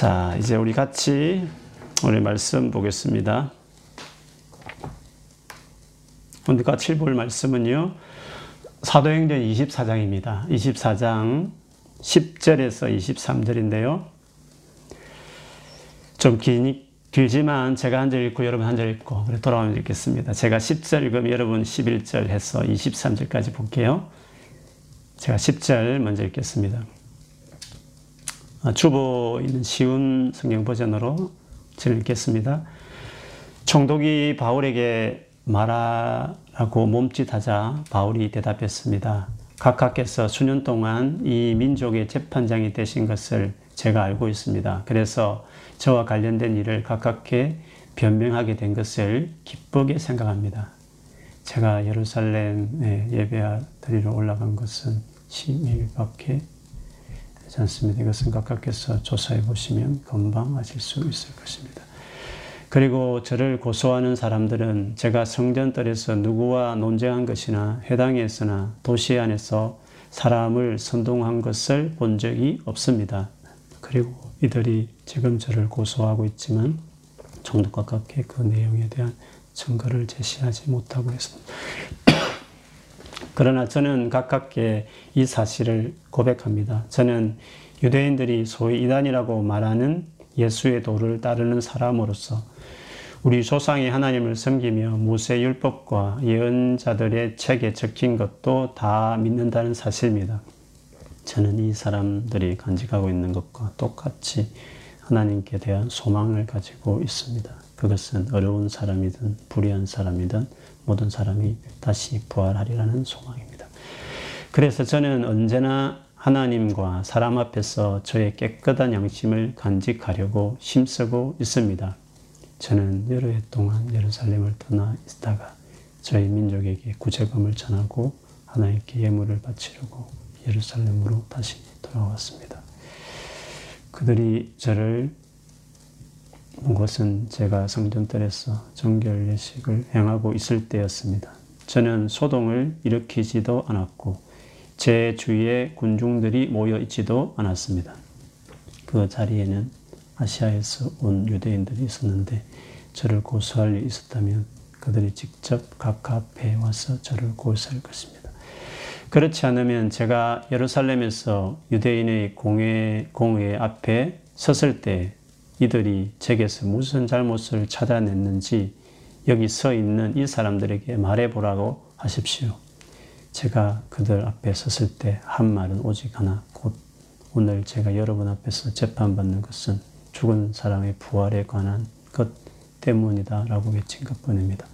자, 이제 우리 같이 오늘 말씀 보겠습니다. 오늘 같이 볼 말씀은요. 사도행전 24장입니다. 24장 10절에서 23절인데요. 좀 긴, 길지만 제가 한 절 읽고 여러분 한 절 읽고 그래 돌아오면 읽겠습니다. 제가 10절 읽으면 여러분 11절 해서 23절까지 볼게요. 제가 10절 먼저 읽겠습니다. 주보 아, 있는 쉬운 성경 버전으로 읽겠습니다. 총독이 바울에게 말하라고 몸짓하자 바울이 대답했습니다. 각하께서 수년 동안 이 민족의 재판장이 되신 것을 제가 알고 있습니다. 그래서 저와 관련된 일을 가깝게 변명하게 된 것을 기쁘게 생각합니다. 제가 예루살렘에 예배 드리러 올라간 것은 10일밖에 되지 않습니다. 이것은 각각께서 조사해 보시면 금방 아실 수 있을 것입니다. 그리고 저를 고소하는 사람들은 제가 성전뜰에서 누구와 논쟁한 것이나 회당에서나 도시 안에서 사람을 선동한 것을 본 적이 없습니다. 그리고 이들이 지금 저를 고소하고 있지만 정도 가깝게 그 내용에 대한 증거를 제시하지 못하고 있습니다. 그러나 저는 가깝게 이 사실을 고백합니다. 저는 유대인들이 소위 이단이라고 말하는 예수의 도를 따르는 사람으로서 우리 조상이 하나님을 섬기며 모세 율법과 예언자들의 책에 적힌 것도 다 믿는다는 사실입니다. 저는 이 사람들이 간직하고 있는 것과 똑같이 하나님께 대한 소망을 가지고 있습니다. 그것은 어려운 사람이든 불의한 사람이든 모든 사람이 다시 부활하리라는 소망입니다. 그래서 저는 언제나 하나님과 사람 앞에서 저의 깨끗한 양심을 간직하려고 힘쓰고 있습니다. 저는 여러 해 동안 예루살렘을 떠나 있다가 저희 민족에게 구제금을 전하고 하나님께 예물을 바치려고 예루살렘으로 다시 돌아왔습니다. 그들이 저를 본 것은 제가 성전뜰에서 정결 예식을 행하고 있을 때였습니다. 저는 소동을 일으키지도 않았고 제 주위에 군중들이 모여 있지도 않았습니다. 그 자리에는 아시아에서 온 유대인들이 있었는데 저를 고소할 일이 있었다면 그들이 직접 각 앞에 와서 저를 고소할 것입니다. 그렇지 않으면 제가 예루살렘에서 유대인의 공회, 공회 앞에 섰을 때 이들이 제게서 무슨 잘못을 찾아냈는지 여기 서 있는 이 사람들에게 말해보라고 하십시오. 제가 그들 앞에 섰을 때 한 말은 오직 하나, 곧 오늘 제가 여러분 앞에서 재판받는 것은 죽은 사람의 부활에 관한 것 때문이다 라고 외친 것 뿐입니다.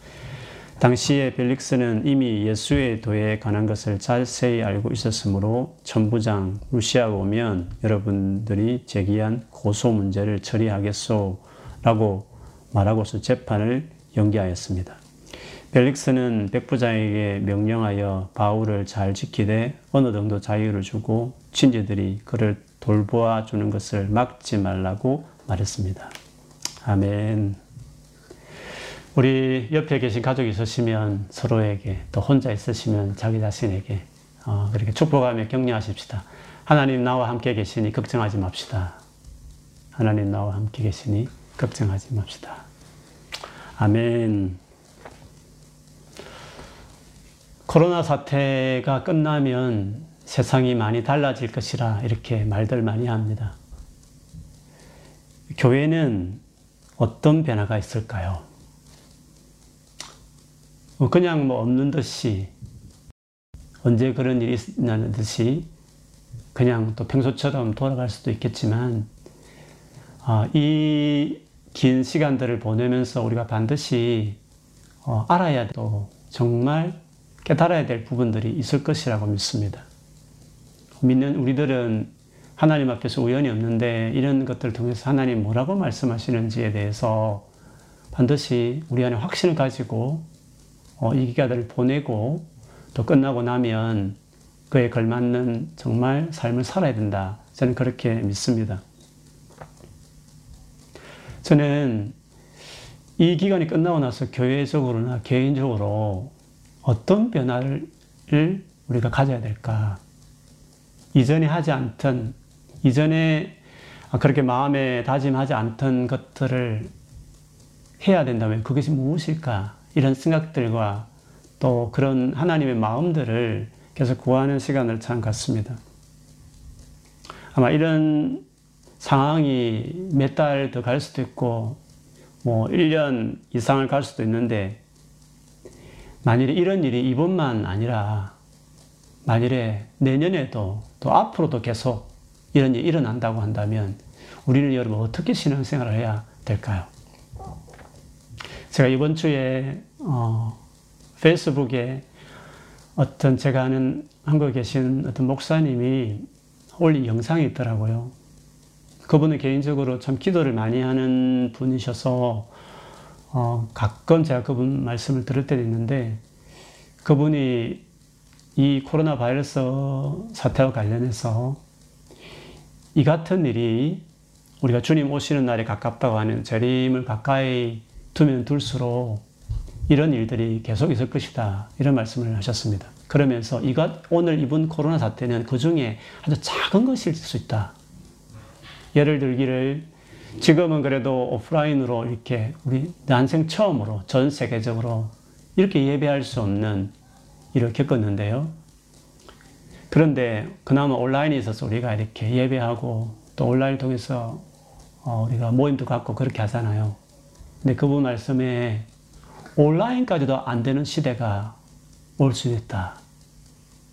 당시에 벨릭스는 이미 예수의 도에 관한 것을 자세히 알고 있었으므로 천부장 루시아가 오면 여러분들이 제기한 고소 문제를 처리하겠소 라고 말하고서 재판을 연기하였습니다. 벨릭스는 백부장에게 명령하여 바울을 잘 지키되 어느 정도 자유를 주고 친지들이 그를 돌보아 주는 것을 막지 말라고 말했습니다. 아멘. 우리 옆에 계신 가족이 있으시면 서로에게 또 혼자 있으시면 자기 자신에게 어, 그렇게 축복하며 격려하십시다. 하나님 나와 함께 계시니 걱정하지 맙시다. 하나님 나와 함께 계시니 걱정하지 맙시다. 아멘. 코로나 사태가 끝나면 세상이 많이 달라질 것이라 이렇게 말들 많이 합니다. 교회는 어떤 변화가 있을까요? 뭐 그냥 뭐 없는 듯이 언제 그런 일이 있냐는 듯이 그냥 또 평소처럼 돌아갈 수도 있겠지만 아, 이긴 시간들을 보내면서 우리가 반드시 어, 알아야 또 정말 깨달아야 될 부분들이 있을 것이라고 믿습니다. 믿는 우리들은 하나님 앞에서 우연이 없는데 이런 것들을 통해서 하나님 뭐라고 말씀하시는지에 대해서 반드시 우리 안에 확신을 가지고 어, 이 기간을 보내고 또 끝나고 나면 그에 걸맞는 정말 삶을 살아야 된다. 저는 그렇게 믿습니다. 저는 이 기간이 끝나고 나서 교회적으로나 개인적으로 어떤 변화를 우리가 가져야 될까? 이전에 하지 않던, 이전에 아, 그렇게 마음에 다짐하지 않던 것들을 해야 된다면 그것이 무엇일까? 이런 생각들과 또 그런 하나님의 마음들을 계속 구하는 시간을 참 갖습니다. 아마 이런 상황이 몇 달 더 갈 수도 있고, 뭐 1년 이상을 갈 수도 있는데, 만일에 이런 일이 이번만 아니라, 만일에 내년에도 또 앞으로도 계속 이런 일이 일어난다고 한다면, 우리는 여러분 어떻게 신앙생활을 해야 될까요? 제가 이번 주에 어, 페이스북에 어떤 제가 아는 한국에 계신 어떤 목사님이 올린 영상이 있더라고요. 그분은 개인적으로 참 기도를 많이 하는 분이셔서 어, 가끔 제가 그분 말씀을 들을 때도 있는데 그분이 이 코로나 바이러스 사태와 관련해서 이 같은 일이 우리가 주님 오시는 날이 가깝다고 하는 재림을 가까이 두면 둘수록 이런 일들이 계속 있을 것이다. 이런 말씀을 하셨습니다. 그러면서 이것, 오늘 이번 코로나 사태는 그 중에 아주 작은 것일 수 있다. 예를 들기를 지금은 그래도 오프라인으로 이렇게 우리 난생 처음으로 전 세계적으로 이렇게 예배할 수 없는 일을 겪었는데요. 그런데 그나마 온라인에 있어서 우리가 이렇게 예배하고 또 온라인을 통해서 어, 우리가 모임도 갖고 그렇게 하잖아요. 근데 그분 말씀에 온라인까지도 안 되는 시대가 올 수 있다.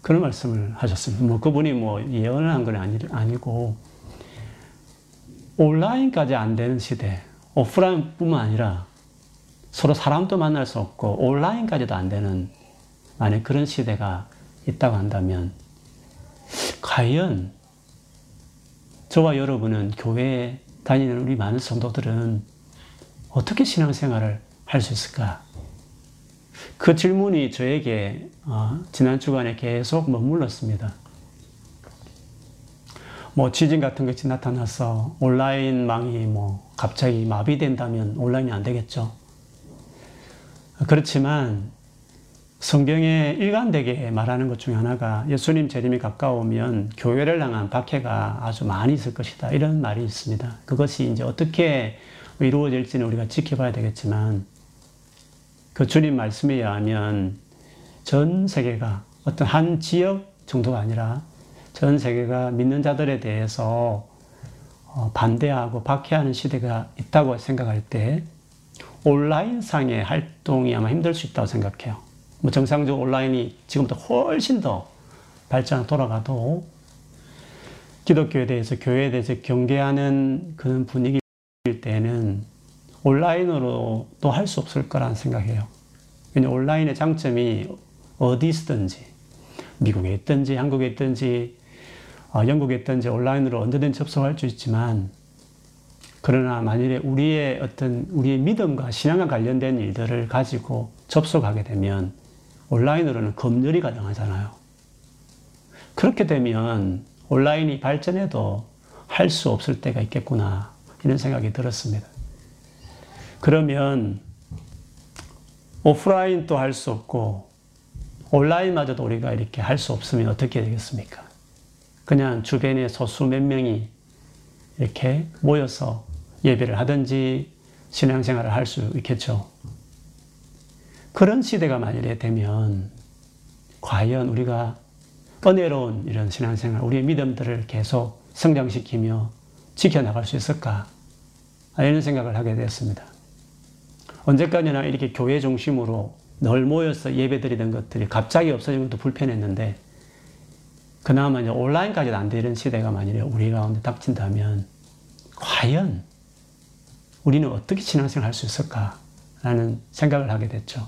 그런 말씀을 하셨습니다. 뭐 그분이 뭐 예언을 한 건 아니, 아니고 온라인까지 안 되는 시대, 오프라인뿐만 아니라 서로 사람도 만날 수 없고 온라인까지도 안 되는 만약 그런 시대가 있다고 한다면 과연 저와 여러분은 교회에 다니는 우리 많은 성도들은 어떻게 신앙생활을 할 수 있을까? 그 질문이 저에게 어, 지난 주간에 계속 머물렀습니다. 뭐 지진 같은 것이 나타나서 온라인망이 뭐 갑자기 마비된다면 온라인이 안 되겠죠. 그렇지만 성경에 일관되게 말하는 것 중에 하나가 예수님 재림이 가까우면 교회를 향한 박해가 아주 많이 있을 것이다. 이런 말이 있습니다. 그것이 이제 어떻게 이루어질지는 우리가 지켜봐야 되겠지만 그 주님 말씀에 의하면 전 세계가 어떤 한 지역 정도가 아니라 전 세계가 믿는 자들에 대해서 어, 반대하고 박해하는 시대가 있다고 생각할 때 온라인 상의 활동이 아마 힘들 수 있다고 생각해요. 뭐 정상적 온라인이 지금부터 훨씬 더 발전 돌아가도 기독교에 대해서 교회에 대해서 경계하는 그런 분위기 때는 온라인으로 또할수 없을 거란 생각해요. 왜냐 온라인의 장점이 어디 있든지 미국에 있든지 한국에 있든지 어, 영국에 있든지 온라인으로 언제든 접속할 수 있지만 그러나 만일에 우리의 어떤 우리의 믿음과 신앙과 관련된 일들을 가지고 접속하게 되면 온라인으로는 검열이 가능하잖아요. 그렇게 되면 온라인이 발전해도 할 수 없을 때가 있겠구나. 이런 생각이 들었습니다. 그러면 오프라인도 할 수 없고 온라인마저도 우리가 이렇게 할 수 없으면 어떻게 되겠습니까? 그냥 주변에 소수 몇 명이 이렇게 모여서 예배를 하든지 신앙생활을 할 수 있겠죠. 그런 시대가 만일에 되면 과연 우리가 은혜로운 이런 신앙생활, 우리의 믿음들을 계속 성장시키며 지켜나갈 수 있을까? 이런 생각을 하게 되었습니다. 언제까지나 이렇게 교회 중심으로 늘 모여서 예배 드리던 것들이 갑자기 없어진 것도 불편했는데, 그나마 이제 온라인까지도 안 되는 시대가 만일에 우리 가운데 닥친다면, 과연 우리는 어떻게 신앙생활 할 수 있을까라는 생각을 하게 됐죠.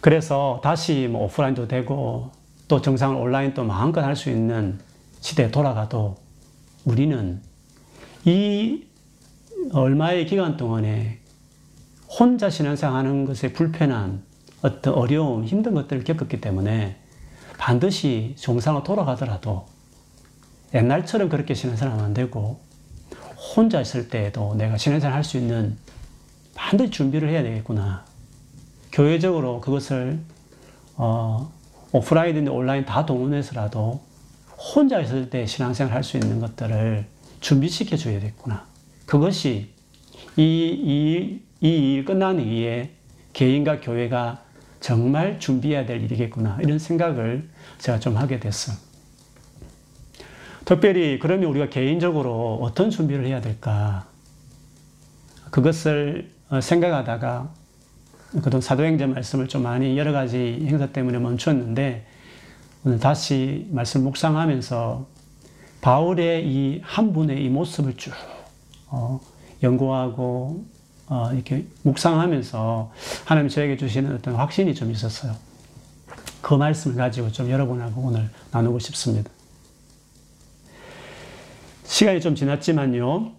그래서 다시 뭐 오프라인도 되고, 또 정상을 온라인 또 마음껏 할 수 있는 시대에 돌아가도 우리는 이 얼마의 기간 동안에 혼자 신앙생활 하는 것에 불편한 어떤 어려움, 힘든 것들을 겪었기 때문에 반드시 정상으로 돌아가더라도 옛날처럼 그렇게 신앙생활 하면 안 되고 혼자 있을 때에도 내가 신앙생활 할 수 있는 반드시 준비를 해야 되겠구나. 교회적으로 그것을 어, 오프라인이든 온라인 다 동원해서라도 혼자 있을 때 신앙생활 할 수 있는 것들을 준비시켜 줘야겠구나. 그것이 이, 이, 이 끝난 이후에 개인과 교회가 정말 준비해야 될 일이겠구나. 이런 생각을 제가 좀 하게 됐어요. 특별히 그러면 우리가 개인적으로 어떤 준비를 해야 될까? 그것을 어, 생각하다가 그동 사도행전 말씀을 좀 많이 여러 가지 행사 때문에 멈췄는데 오늘 다시 말씀 묵상하면서 바울의 이 한 분의 이 모습을 쭉 어, 연구하고 어, 이렇게 묵상하면서 하나님 저에게 주시는 어떤 확신이 좀 있었어요. 그 말씀을 가지고 좀 여러분하고 오늘 나누고 싶습니다. 시간이 좀 지났지만요.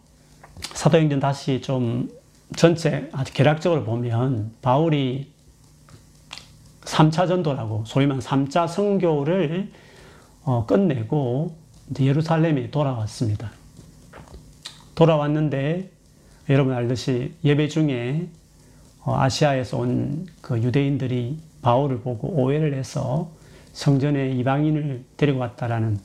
사도행전 다시 좀 전체 아주 개략적으로 보면 바울이 3차 전도라고 소위 말 3차 성교를 어, 끝내고 예루살렘에 돌아왔습니다. 돌아왔는데 여러분 알듯이 예배 중에 어, 아시아에서 온 그 유대인들이 바울을 보고 오해를 해서 성전에 이방인을 데리고 왔다라는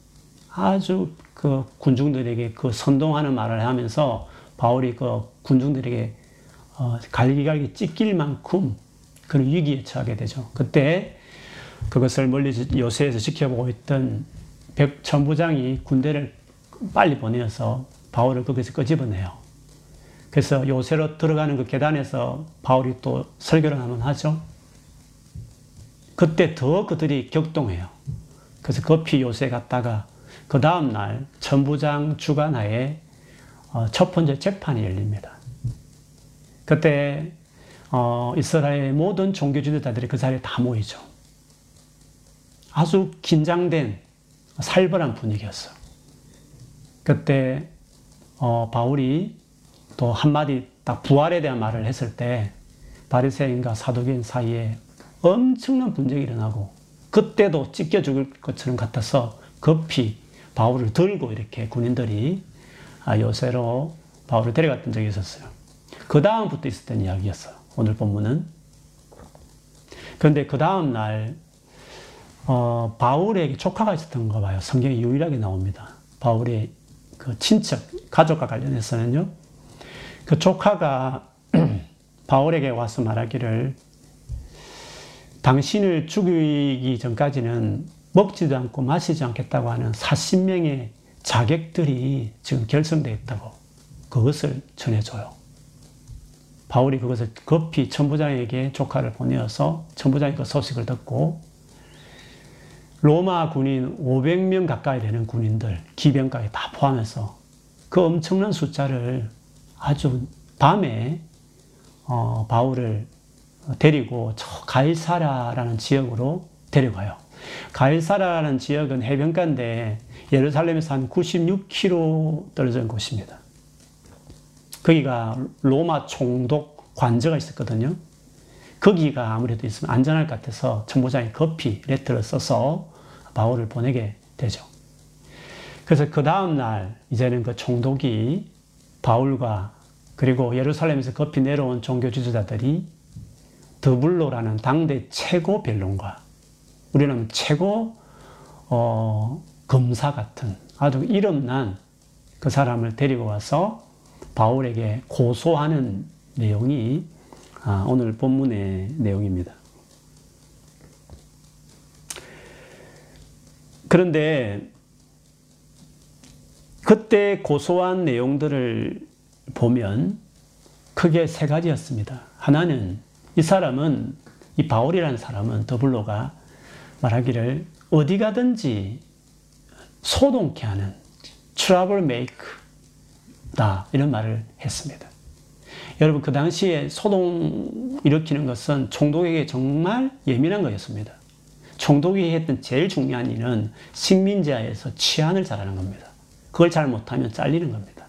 아주 그 군중들에게 그 선동하는 말을 하면서 바울이 그 군중들에게 어, 갈기갈기 찢길 만큼 그런 위기에 처하게 되죠. 그때 그것을 멀리 요새에서 지켜보고 있던 백 천부장이 군대를 빨리 보내서 바울을 거기서 끄집어내요. 그래서 요새로 들어가는 그 계단에서 바울이 또 설교를 하면 하죠. 그때 더 그들이 격동해요. 그래서 급히 요새 갔다가 그 다음날 천부장 주관하에 어, 첫 번째 재판이 열립니다. 그때 어, 이스라엘 모든 종교 지도자들이 그 자리에 다 모이죠. 아주 긴장된 살벌한 분위기였어. 그때 어, 바울이 또 한마디 딱 부활에 대한 말을 했을 때 바리새인과 사도계인 사이에 엄청난 분쟁이 일어나고 그때도 찢겨 죽을 것처럼 같아서 급히 바울을 들고 이렇게 군인들이 아, 요새로 바울을 데려갔던 적이 있었어요. 그 다음부터 있었던 이야기였어요. 오늘 본문은. 그런데 그 다음날 어, 바울에게 조카가 있었던가 봐요. 성경에 유일하게 나옵니다. 바울의 그 친척, 가족과 관련해서는요. 그 조카가 바울에게 와서 말하기를 당신을 죽이기 전까지는 먹지도 않고 마시지 않겠다고 하는 40명의 자객들이 지금 결성되어 있다고 그것을 전해줘요. 바울이 그것을 급히 천부장에게 조카를 보내어서 천부장이 그 소식을 듣고 로마 군인 500명 가까이 되는 군인들, 기병까지 다 포함해서 그 엄청난 숫자를 아주 밤에 어, 바울을 데리고 저 가이사라라는 지역으로 데려가요. 가이사라라는 지역은 해변가인데 예루살렘에서 한 96km 떨어진 곳입니다. 거기가 로마 총독 관저가 있었거든요. 거기가 아무래도 있으면 안전할 것 같아서 정보장이 급히 레터를 써서 바울을 보내게 되죠. 그래서 그 다음날 이제는 그 총독이 바울과 그리고 예루살렘에서 급히 내려온 종교 지도자들이 더둘로라는 당대 최고 변론가, 우리는 최고 어, 검사 같은 아주 이름난 그 사람을 데리고 와서 바울에게 고소하는 내용이 아, 오늘 본문의 내용입니다. 그런데 그때 고소한 내용들을 보면 크게 세 가지였습니다. 하나는 이 사람은 이 바울이라는 사람은 더둘로가 말하기를 어디 가든지 소동케 하는 trouble maker다 이런 말을 했습니다. 여러분 그 당시에 소동 일으키는 것은 총독에게 정말 예민한 거였습니다. 총독이 했던 제일 중요한 일은 식민지하에서 치안을 잘하는 겁니다. 그걸 잘 못하면 잘리는 겁니다.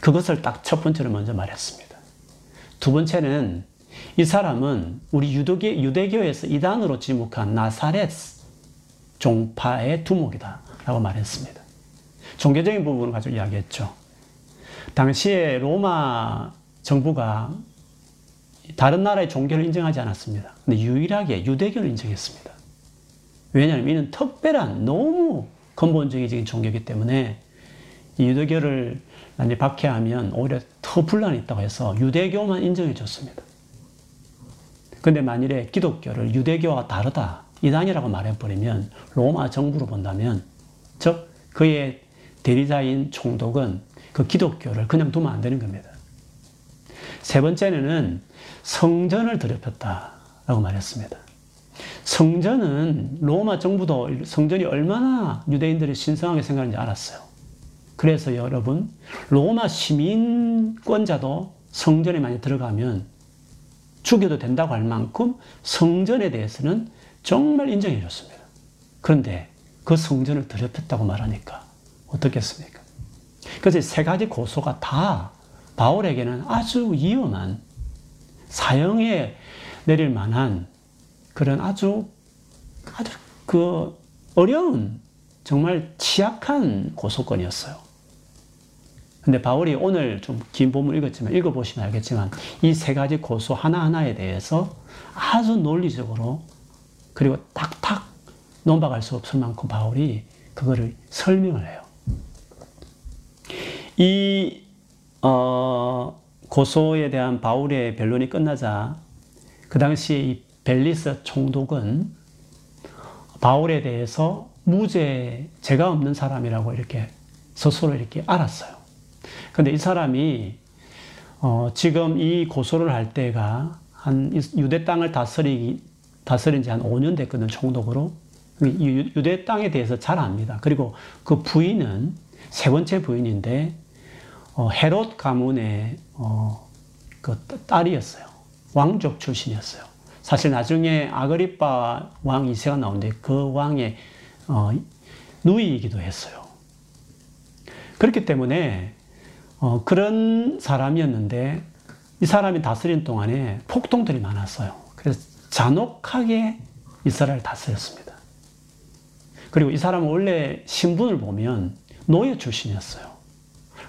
그것을 딱 첫 번째로 먼저 말했습니다. 두 번째는 이 사람은 우리 유도교, 유대교에서 이단으로 지목한 나사렛 종파의 두목이다. 라고 말했습니다. 종교적인 부분을 가지고 이야기했죠. 당시에 로마 정부가 다른 나라의 종교를 인정하지 않았습니다. 근데 유일하게 유대교를 인정했습니다. 왜냐하면 이는 특별한 너무 근본적인 종교이기 때문에 유대교를 많이 박해하면 오히려 더 분란이 있다고 해서 유대교만 인정해 줬습니다. 근데 만일에 기독교를 유대교와 다르다, 이단이라고 말해버리면 로마 정부로 본다면, 즉, 그의 대리자인 총독은 그 기독교를 그냥 두면 안 되는 겁니다. 세 번째는 성전을 더럽혔다라고 말했습니다. 성전은 로마 정부도 성전이 얼마나 유대인들이 신성하게 생각하는지 알았어요. 그래서 여러분, 로마 시민권자도 성전에 많이 들어가면 죽여도 된다고 할 만큼 성전에 대해서는 정말 인정해 줬습니다. 그런데 그 성전을 더럽혔다고 말하니까 어떻겠습니까? 그래서 세 가지 고소가 다 바울에게는 아주 위험한 사형에 내릴 만한 그런 아주 아주 그 어려운 정말 취약한 고소건이었어요. 근데 바울이 오늘 좀 긴 본문 읽었지만 읽어보시면 알겠지만 이 세 가지 고소 하나하나에 대해서 아주 논리적으로 그리고 탁탁 논박할 수 없을 만큼 바울이 그거를 설명을 해요. 이 어, 고소에 대한 바울의 변론이 끝나자 그 당시에 이 벨리스 총독은 바울에 대해서 무죄, 죄가 없는 사람이라고 이렇게 스스로 이렇게 알았어요. 근데 이 사람이 어, 지금 이 고소를 할 때가 한 유대 땅을 다스리기, 다스린 지 한 5년 됐거든, 총독으로. 유대 땅에 대해서 잘 압니다. 그리고 그 부인은 세 번째 부인인데, 어, 헤롯 가문의 어, 그 딸이었어요. 왕족 출신이었어요. 사실 나중에 아그리파 왕 2세가 나오는데 그 왕의 어, 누이이기도 했어요. 그렇기 때문에 어, 그런 사람이었는데 이 사람이 다스린 동안에 폭동들이 많았어요. 그래서 잔혹하게 이스라엘 다스렸습니다. 그리고 이 사람은 원래 신분을 보면 노예 출신이었어요.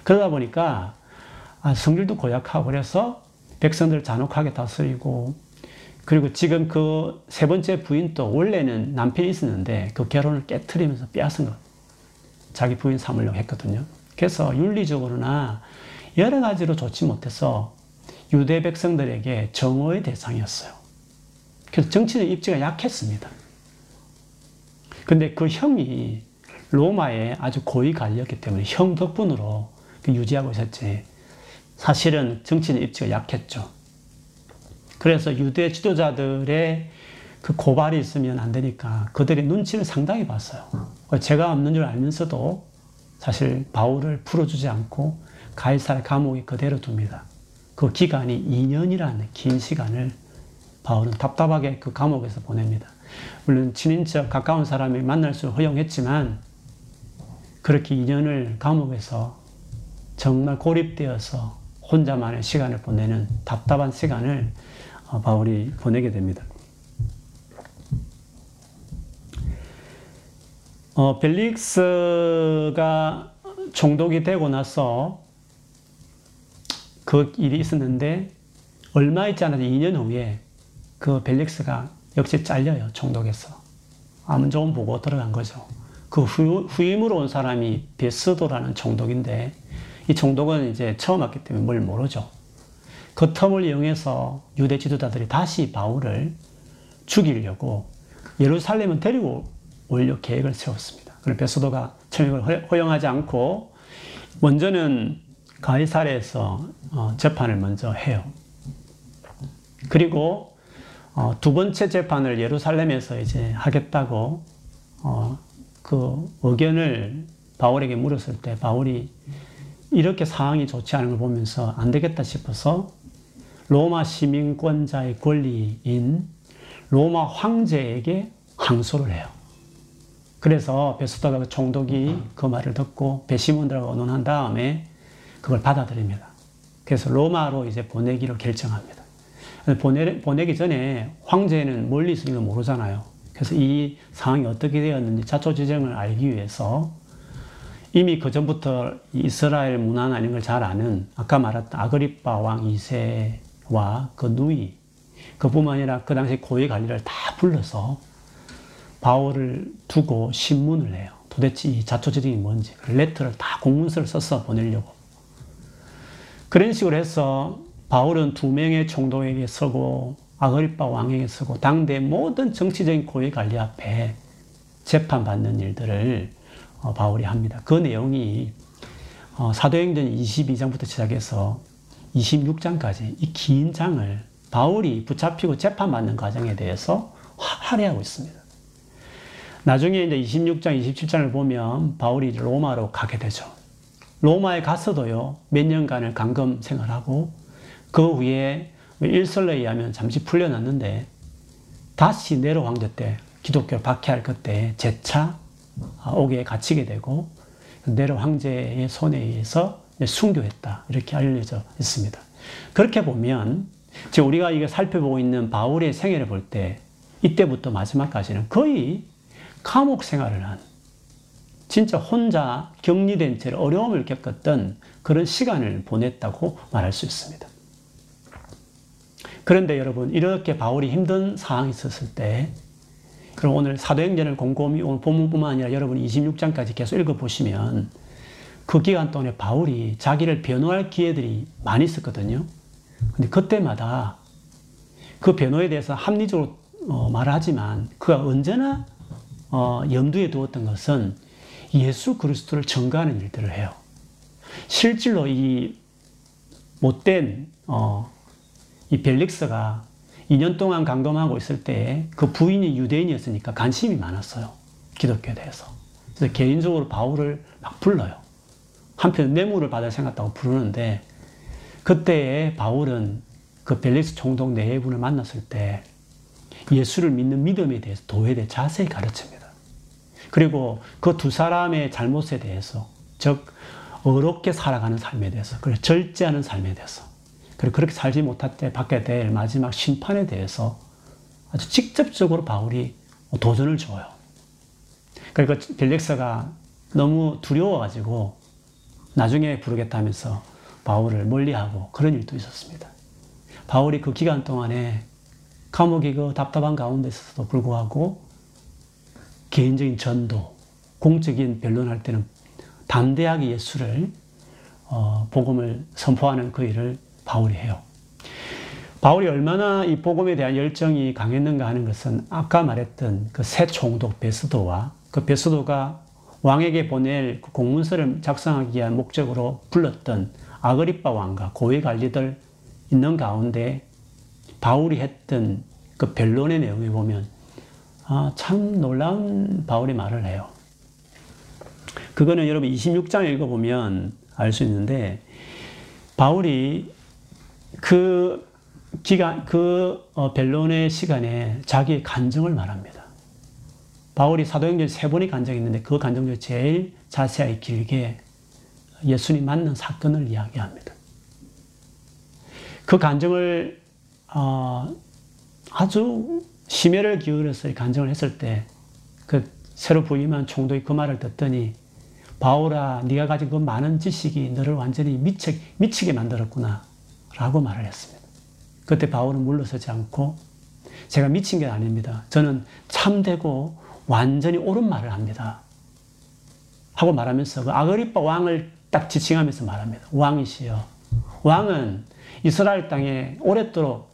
그러다 보니까 아, 성질도 고약하고 그래서 백성들을 잔혹하게 다스리고 그리고 지금 그 세 번째 부인도 원래는 남편이 있었는데 그 결혼을 깨뜨리면서 빼앗은 것. 자기 부인 삼으려고 했거든요. 그래서 윤리적으로나 여러 가지로 좋지 못해서 유대 백성들에게 정오의 대상이었어요. 그래서 정치적 입지가 약했습니다. 근데 그 형이 로마에 아주 고위 관리였기 때문에 형 덕분으로 그 유지하고 있었지. 사실은 정치적 입지가 약했죠. 그래서 유대 지도자들의 그 고발이 있으면 안 되니까 그들의 눈치를 상당히 봤어요. 제가 없는 줄 알면서도 사실 바울을 풀어주지 않고 가이사의 감옥에 그대로 둡니다. 그 기간이 2년이라는 긴 시간을 바울은 답답하게 그 감옥에서 보냅니다. 물론 친인척 가까운 사람이 만날 수 허용했지만 그렇게 2년을 감옥에서 정말 고립되어서 혼자만의 시간을 보내는 답답한 시간을 어, 바울이 보내게 됩니다. 어, 벨릭스가 총독이 되고 나서 그 일이 있었는데 얼마 있지 않아도 2년 후에 그 벨릭스가 역시 잘려요, 총독에서. 아무 좋은 보고 들어간 거죠. 그 후, 후임으로 온 사람이 베스도라는 총독인데 이 총독은 이제 처음 왔기 때문에 뭘 모르죠. 그 텀을 이용해서 유대 지도자들이 다시 바울을 죽이려고 예루살렘을 데리고 오려 계획을 세웠습니다. 그럼 베스도가 청역을 허용하지 않고 먼저는 가이사레에서 어, 재판을 먼저 해요. 그리고 어, 두 번째 재판을 예루살렘에서 이제 하겠다고 어, 그 의견을 바울에게 물었을 때 바울이 이렇게 상황이 좋지 않은 걸 보면서 안 되겠다 싶어서 로마 시민권자의 권리인 로마 황제에게 항소를 해요. 그래서 베스다가 총독이 그 말을 듣고 배심원들하고 논한 다음에 그걸 받아들입니다. 그래서 로마로 이제 보내기로 결정합니다. 보내, 보내기 전에 황제는 멀리 있으니까 모르잖아요. 그래서 이 상황이 어떻게 되었는지 자초지정을 알기 위해서 이미 그 전부터 이스라엘 문화나 이런 걸 잘 아는 아까 말했던 아그리파 왕 2세 와 그 누이 그뿐만 아니라 그 당시 고위 관리를 다 불러서 바울을 두고 신문을 해요. 도대체 이 자초지종이 뭔지 레터를 다 공문서를 써서 보내려고 그런 식으로 해서 바울은 두 명의 총독에게 서고 아그리파 왕에게 서고 당대 모든 정치적인 고위 관리 앞에 재판받는 일들을 어, 바울이 합니다. 그 내용이 어, 사도행전 22장부터 시작해서 26장까지 이 긴 장을 바울이 붙잡히고 재판받는 과정에 대해서 할애하고 있습니다. 나중에 이제 26장, 27장을 보면 바울이 로마로 가게 되죠. 로마에 가서도요, 몇 년간을 감금 생활하고 그 후에 일설에 의하면 잠시 풀려났는데 다시 네로 황제 때 기독교를 박해할 그때 재차 옥에 갇히게 되고 네로 황제의 손에 의해서 순교했다 이렇게 알려져 있습니다. 그렇게 보면 지금 우리가 이거 살펴보고 있는 바울의 생애를 볼 때 이때부터 마지막까지는 거의 감옥 생활을 한 진짜 혼자 격리된 채 어려움을 겪었던 그런 시간을 보냈다고 말할 수 있습니다. 그런데 여러분 이렇게 바울이 힘든 상황이 있었을 때 그럼 오늘 사도행전을 곰곰이 오늘 본문뿐만 아니라 여러분 26장까지 계속 읽어보시면 그 기간 동안에 바울이 자기를 변호할 기회들이 많이 있었거든요. 근데 그때마다 그 변호에 대해서 합리적으로 어, 말하지만 그가 언제나 어, 염두에 두었던 것은 예수 그리스도를 증거하는 일들을 해요. 실질로 이 못된 어, 이 벨릭스가 2년 동안 감금하고 있을 때 그 부인이 유대인이었으니까 관심이 많았어요. 기독교에 대해서. 그래서 개인적으로 바울을 막 불러요. 한편 뇌물을 받을 생각다고 부르는데 그때에 바울은 그 벨릭스 총독 내분을 만났을 때 예수를 믿는 믿음에 대해서 도에 대해 자세히 가르칩니다. 그리고 그 두 사람의 잘못에 대해서, 즉, 어렵게 살아가는 삶에 대해서, 그리고 절제하는 삶에 대해서, 그리고 그렇게 살지 못할 때 받게 될 마지막 심판에 대해서 아주 직접적으로 바울이 도전을 줘요. 그리고 벨렉스가 너무 두려워가지고 나중에 부르겠다면서 바울을 멀리하고 그런 일도 있었습니다. 바울이 그 기간 동안에 감옥이 그 답답한 가운데 있어서도 불구하고 개인적인 전도, 공적인 변론할 때는 담대하게 예수를 어, 복음을 선포하는 그 일을 바울이 해요. 바울이 얼마나 이 복음에 대한 열정이 강했는가 하는 것은 아까 말했던 그 새 총독 베스도와 그 베스도가 왕에게 보낼 그 공문서를 작성하기 위한 목적으로 불렀던 아그리파 왕과 고위 관리들 있는 가운데 바울이 했던 그 변론의 내용에 보면 아, 참 놀라운 바울이 말을 해요. 그거는 여러분 26장 읽어보면 알 수 있는데 바울이 그 기간, 그 어, 변론의 시간에 자기의 간증을 말합니다. 바울이 사도행전 세 번의 간증이 있는데 그 간증 중 제일 자세하게 길게 예수님 맞는 사건을 이야기합니다. 그 간증을 어, 아주 심혈을 기울여서 간증을 했을 때 그 새로 부임한 총독이 그 말을 듣더니 바울아 네가 가진 그 많은 지식이 너를 완전히 미치, 미치게 만들었구나 라고 말을 했습니다. 그때 바울은 물러서지 않고 제가 미친 게 아닙니다. 저는 참되고 완전히 옳은 말을 합니다. 하고 말하면서 그 아그리파 왕을 딱 지칭하면서 말합니다. 왕이시여. 왕은 이스라엘 땅에 오랫도록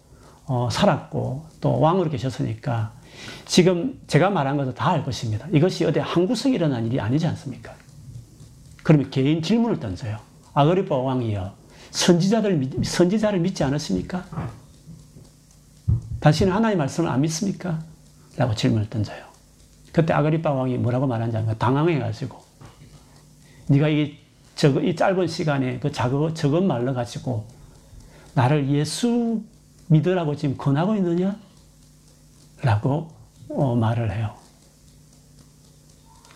어, 살았고 또 왕으로 계셨으니까 지금 제가 말한 것을 다알 것입니다. 이것이 어디 한구석에 일어난 일이 아니지 않습니까? 그러면 개인 질문을 던져요. 아그리파 왕이여. 선지자들, 선지자를 믿지 않았습니까? 당신은 하나님의 말씀을 안 믿습니까? 라고 질문을 던져요. 그때 아그리파 왕이 뭐라고 말한지 아니까 당황해가지고 네가 이, 적, 이 짧은 시간에 그 작은, 적은 말로 가지고 나를 예수 믿으라고 지금 권하고 있느냐? 라고 어, 말을 해요.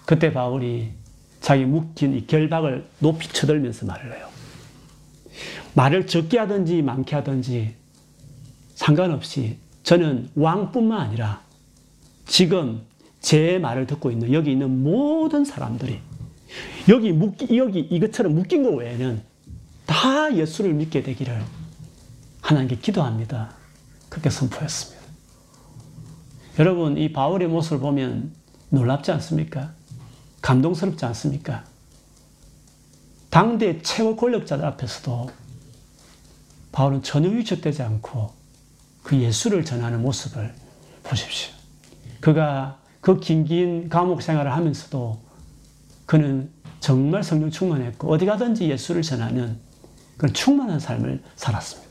그때 바울이 자기 묶인 이 결박을 높이 쳐들면서 말을 해요. 말을 적게 하든지 많게 하든지 상관없이 저는 왕뿐만 아니라 지금 제 말을 듣고 있는 여기 있는 모든 사람들이 여기 묶 여기 이것처럼 묶인 것 외에는 다 예수를 믿게 되기를 하나님께 기도합니다. 그렇게 선포했습니다. 여러분 이 바울의 모습을 보면 놀랍지 않습니까? 감동스럽지 않습니까? 당대 최고 권력자들 앞에서도 바울은 전혀 위축되지 않고 그 예수를 전하는 모습을 보십시오. 그가 그 긴 긴 감옥 생활을 하면서도 그는 정말 성령 충만했고 어디 가든지 예수를 전하는 그런 충만한 삶을 살았습니다.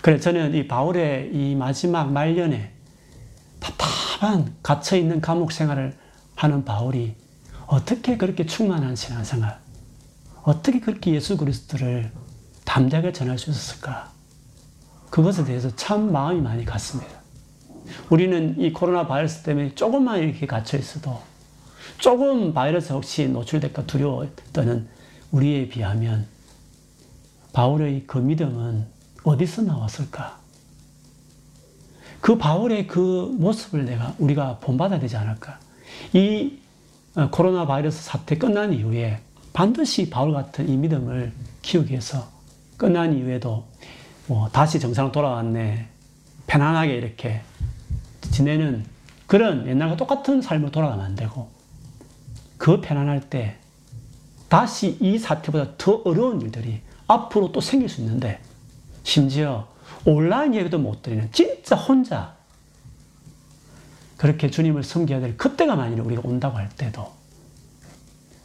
그래 저는 이 바울의 이 마지막 말년에 답답한 갇혀 있는 감옥 생활을 하는 바울이 어떻게 그렇게 충만한 신앙생활, 어떻게 그렇게 예수 그리스도를 담대하게 전할 수 있었을까? 그것에 대해서 참 마음이 많이 갔습니다. 우리는 이 코로나 바이러스 때문에 조금만 이렇게 갇혀 있어도 조금 바이러스 혹시 노출될까 두려워했던 우리에 비하면 바울의 그 믿음은 어디서 나왔을까? 그 바울의 그 모습을 내가 우리가 본받아야 되지 않을까? 이 어, 코로나 바이러스 사태 끝난 이후에 반드시 바울 같은 이 믿음을 키우기 위해서 끝난 이후에도 뭐 다시 정상으로 돌아왔네. 편안하게 이렇게 지내는 그런 옛날과 똑같은 삶을 돌아가면 안 되고 그 편안할 때 다시 이 사태보다 더 어려운 일들이 앞으로 또 생길 수 있는데 심지어 온라인 예배도 못 드리는 진짜 혼자 그렇게 주님을 섬겨야 될 그때가 만일 우리가 온다고 할 때도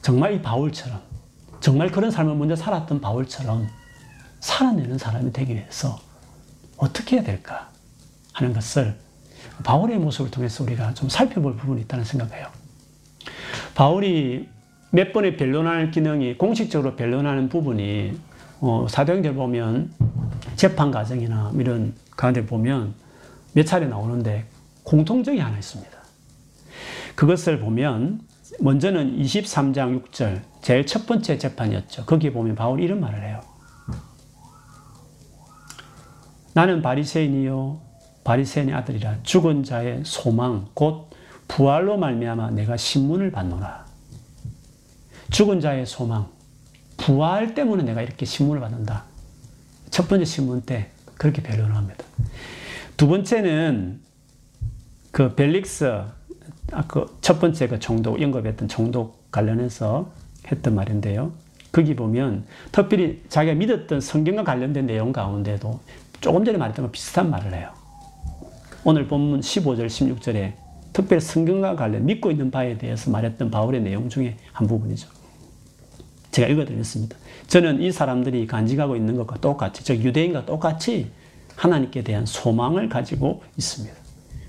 정말 이 바울처럼 정말 그런 삶을 먼저 살았던 바울처럼 살아내는 사람이 되기 위해서 어떻게 해야 될까 하는 것을 바울의 모습을 통해서 우리가 좀 살펴볼 부분이 있다는 생각해요. 바울이 몇 번의 변론할 기능이 공식적으로 변론하는 부분이 어, 사도행전 보면 재판 과정이나 이런 가운데 보면 몇 차례 나오는데 공통점이 하나 있습니다. 그것을 보면 먼저는 23장 6절 제일 첫 번째 재판이었죠. 거기 보면 바울이 이런 말을 해요. 나는 바리새인이요 바리새인의 아들이라 죽은 자의 소망 곧 부활로 말미암아 내가 신문을 받노라. 죽은 자의 소망 부활 때문에 내가 이렇게 신문을 받는다. 첫 번째 신문 때 그렇게 변론을 합니다. 두 번째는 그 벨릭스 아, 그첫 번째 그 정독 연급했던 정독 관련해서 했던 말인데요. 거기 보면 특별히 자기가 믿었던 성경과 관련된 내용 가운데도 조금 전에 말했던 거 비슷한 말을 해요. 오늘 본문 15절, 16절에 특별히 성경과 관련 믿고 있는 바에 대해서 말했던 바울의 내용 중에 한 부분이죠. 제가 읽어드렸습니다. 저는 이 사람들이 간직하고 있는 것과 똑같이, 즉 유대인과 똑같이 하나님께 대한 소망을 가지고 있습니다.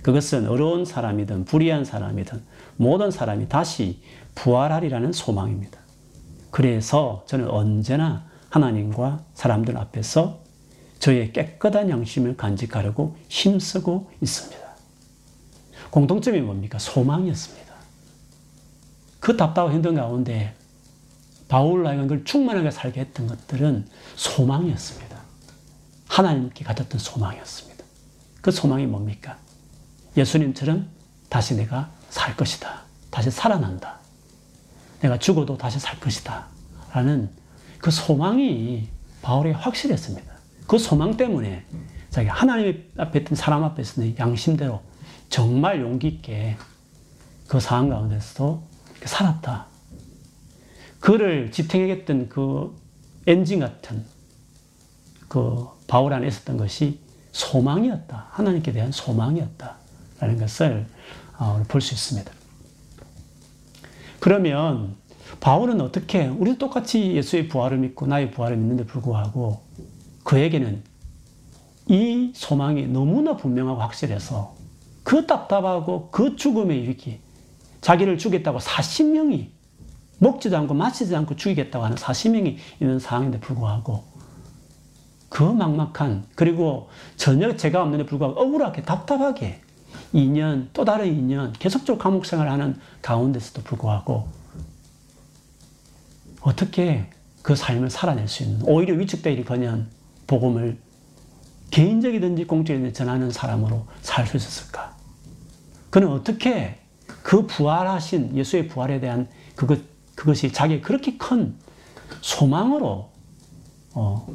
그것은 어려운 사람이든 불의한 사람이든 모든 사람이 다시 부활하리라는 소망입니다. 그래서 저는 언제나 하나님과 사람들 앞에서 저의 깨끗한 양심을 간직하려고 힘쓰고 있습니다. 공통점이 뭡니까? 소망이었습니다. 그 답답한 힘든 가운데 바울로 하여금 그걸 충만하게 살게 했던 것들은 소망이었습니다. 하나님께 가졌던 소망이었습니다. 그 소망이 뭡니까? 예수님처럼 다시 내가 살 것이다. 다시 살아난다. 내가 죽어도 다시 살 것이다. 라는 그 소망이 바울에 확실했습니다. 그 소망 때문에 자기 하나님 앞에 있던 사람 앞에서는 양심대로 정말 용기 있게 그 상황 가운데서도 살았다. 그를 지탱하겠던 그 엔진 같은 그 바울 안에 있었던 것이 소망이었다. 하나님께 대한 소망이었다. 라는 것을 어, 볼수 있습니다. 그러면 바울은 어떻게 우리도 똑같이 예수의 부활을 믿고 나의 부활을 믿는데 불구하고 그에게는 이 소망이 너무나 분명하고 확실해서 그 답답하고 그 죽음에 이르기 자기를 죽겠다고 40명이 먹지도 않고 마시지도 않고 죽이겠다고 하는 40명이 있는 상황인데 불구하고 그 막막한 그리고 전혀 죄가 없는데 불구하고 억울하게 답답하게 2년 또 다른 2년 계속적으로 감옥 생활하는 가운데서도 불구하고 어떻게 그 삶을 살아낼 수 있는 오히려 위축되기커녕 복음을 개인적이든지 공적이든지 전하는 사람으로 살 수 있었을까? 그는 어떻게 그 부활하신 예수의 부활에 대한 그것, 그것이 자기의 그렇게 큰 소망으로 어,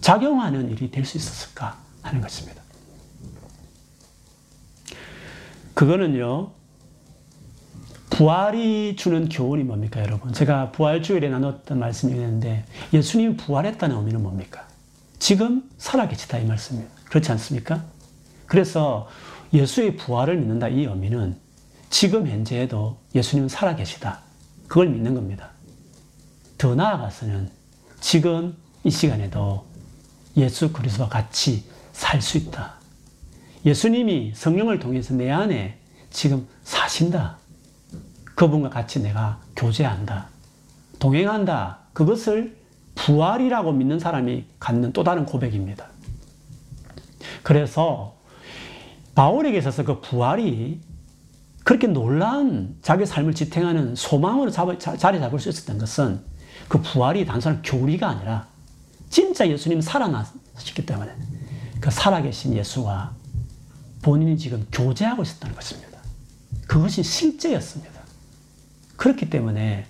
작용하는 일이 될 수 있었을까 하는 것입니다. 부활이 주는 교훈이 뭡니까, 여러분? 제가 부활주일에 나눴던 말씀이 있는데, 예수님이 부활했다는 의미는 뭡니까? 지금 살아계시다, 이 말씀이에요. 그렇지 않습니까? 그래서 예수의 부활을 믿는다, 이 의미는 지금 현재에도 예수님은 살아계시다. 그걸 믿는 겁니다. 더 나아가서는 지금 이 시간에도 예수 그리스도와 같이 살 수 있다. 예수님이 성령을 통해서 내 안에 지금 사신다. 그분과 같이 내가 교제한다. 동행한다. 그것을 부활이라고 믿는 사람이 갖는 또 다른 고백입니다. 그래서 바울에게 있어서 그 부활이 그렇게 놀라운 자기 삶을 지탱하는 소망으로 잡, 자리 잡을 수 있었던 것은 그 부활이 단순한 교리가 아니라 진짜 예수님 살아나셨기 때문에 그 살아계신 예수와 본인이 지금 교제하고 있었다는 것입니다. 그것이 실제였습니다. 그렇기 때문에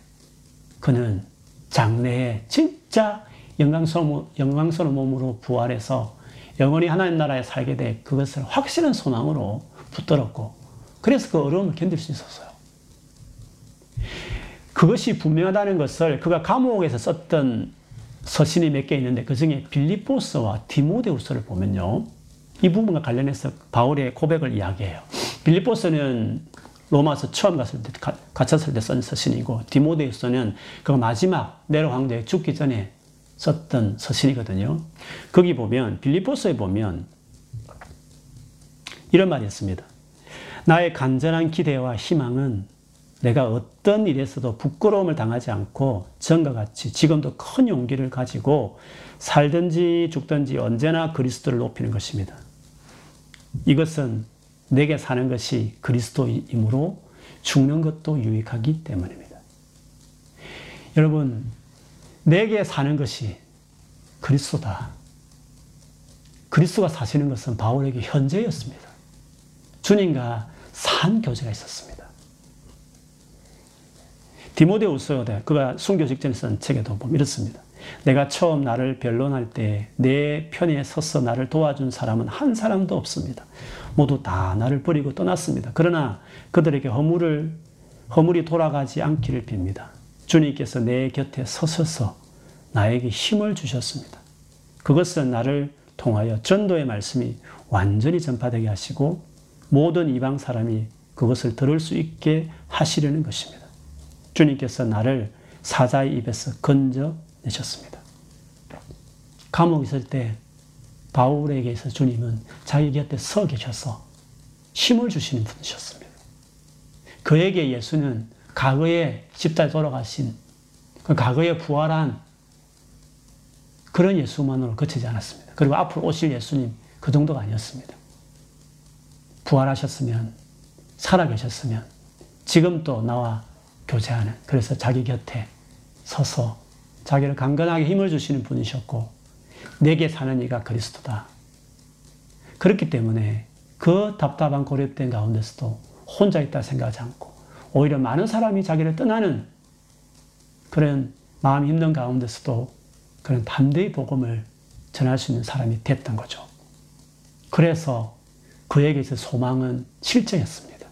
그는 장래에 진짜 영광스러운, 영광스러운 몸으로 부활해서 영원히 하나님 나라에 살게 돼 그것을 확실한 소망으로 붙들었고 그래서 그 어려움을 견딜 수 있었어요. 그것이 분명하다는 것을 그가 감옥에서 썼던 서신이 몇 개 있는데 그 중에 빌리포스와 디모데우스를 보면요. 이 부분과 관련해서 바울의 고백을 이야기해요. 빌리포스는 로마서 처음 갔을 때, 갇혔을 때 쓴 서신이고, 디모데우스는 그 마지막 네로 황제 죽기 전에 썼던 서신이거든요. 거기 보면, 빌리포스에 보면, 이런 말이 있습니다. 나의 간절한 기대와 희망은 내가 어떤 일에서도 부끄러움을 당하지 않고 전과 같이 지금도 큰 용기를 가지고 살든지 죽든지 언제나 그리스도를 높이는 것입니다. 이것은 내게 사는 것이 그리스도이므로 죽는 것도 유익하기 때문입니다. 여러분, 내게 사는 것이 그리스도다. 그리스도가 사시는 것은 바울에게 현재였습니다. 주님과 산 교제가 있었습니다. 디모데우스에 그가 순교 직전에 쓴 책에도 보면 이렇습니다. 내가 처음 나를 변론할 때 내 편에 서서 나를 도와준 사람은 한 사람도 없습니다. 모두 다 나를 버리고 떠났습니다. 그러나 그들에게 허물을 허물이 돌아가지 않기를 빕니다. 주님께서 내 곁에 서셔서 나에게 힘을 주셨습니다. 그것은 나를 통하여 전도의 말씀이 완전히 전파되게 하시고 모든 이방 사람이 그것을 들을 수 있게 하시려는 것입니다. 주님께서 나를 사자의 입에서 건져내셨습니다. 감옥에 있을 때 바울에게서 주님은 자기 곁에 서 계셔서 힘을 주시는 분이셨습니다. 그에게 예수는 과거에 십자에 돌아가신 그 과거에 부활한 그런 예수만으로 그치지 않았습니다. 그리고 앞으로 오실 예수님 그 정도가 아니었습니다. 부활하셨으면 살아계셨으면 지금 또 나와 교제하는 그래서 자기 곁에 서서 자기를 강건하게 힘을 주시는 분이셨고 내게 사는 이가 그리스도다. 그렇기 때문에 그 답답한 고립된 가운데서도 혼자 있다 생각하지 않고 오히려 많은 사람이 자기를 떠나는 그런 마음 힘든 가운데서도 그런 담대히 복음을 전할 수 있는 사람이 됐던 거죠. 그래서 그에게 있 소망은 실제였습니다.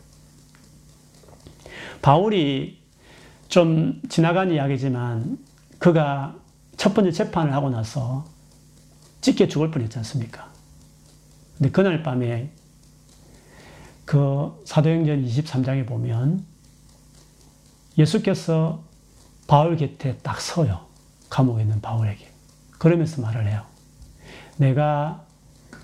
바울이 좀 지나간 이야기지만 그가 첫 번째 재판을 하고 나서 찢겨 죽을 뻔했지 않습니까? 근데 그날 밤에 그 사도행전 23장에 보면 예수께서 바울 곁에 딱 서요. 감옥에 있는 바울에게. 그러면서 말을 해요. 내가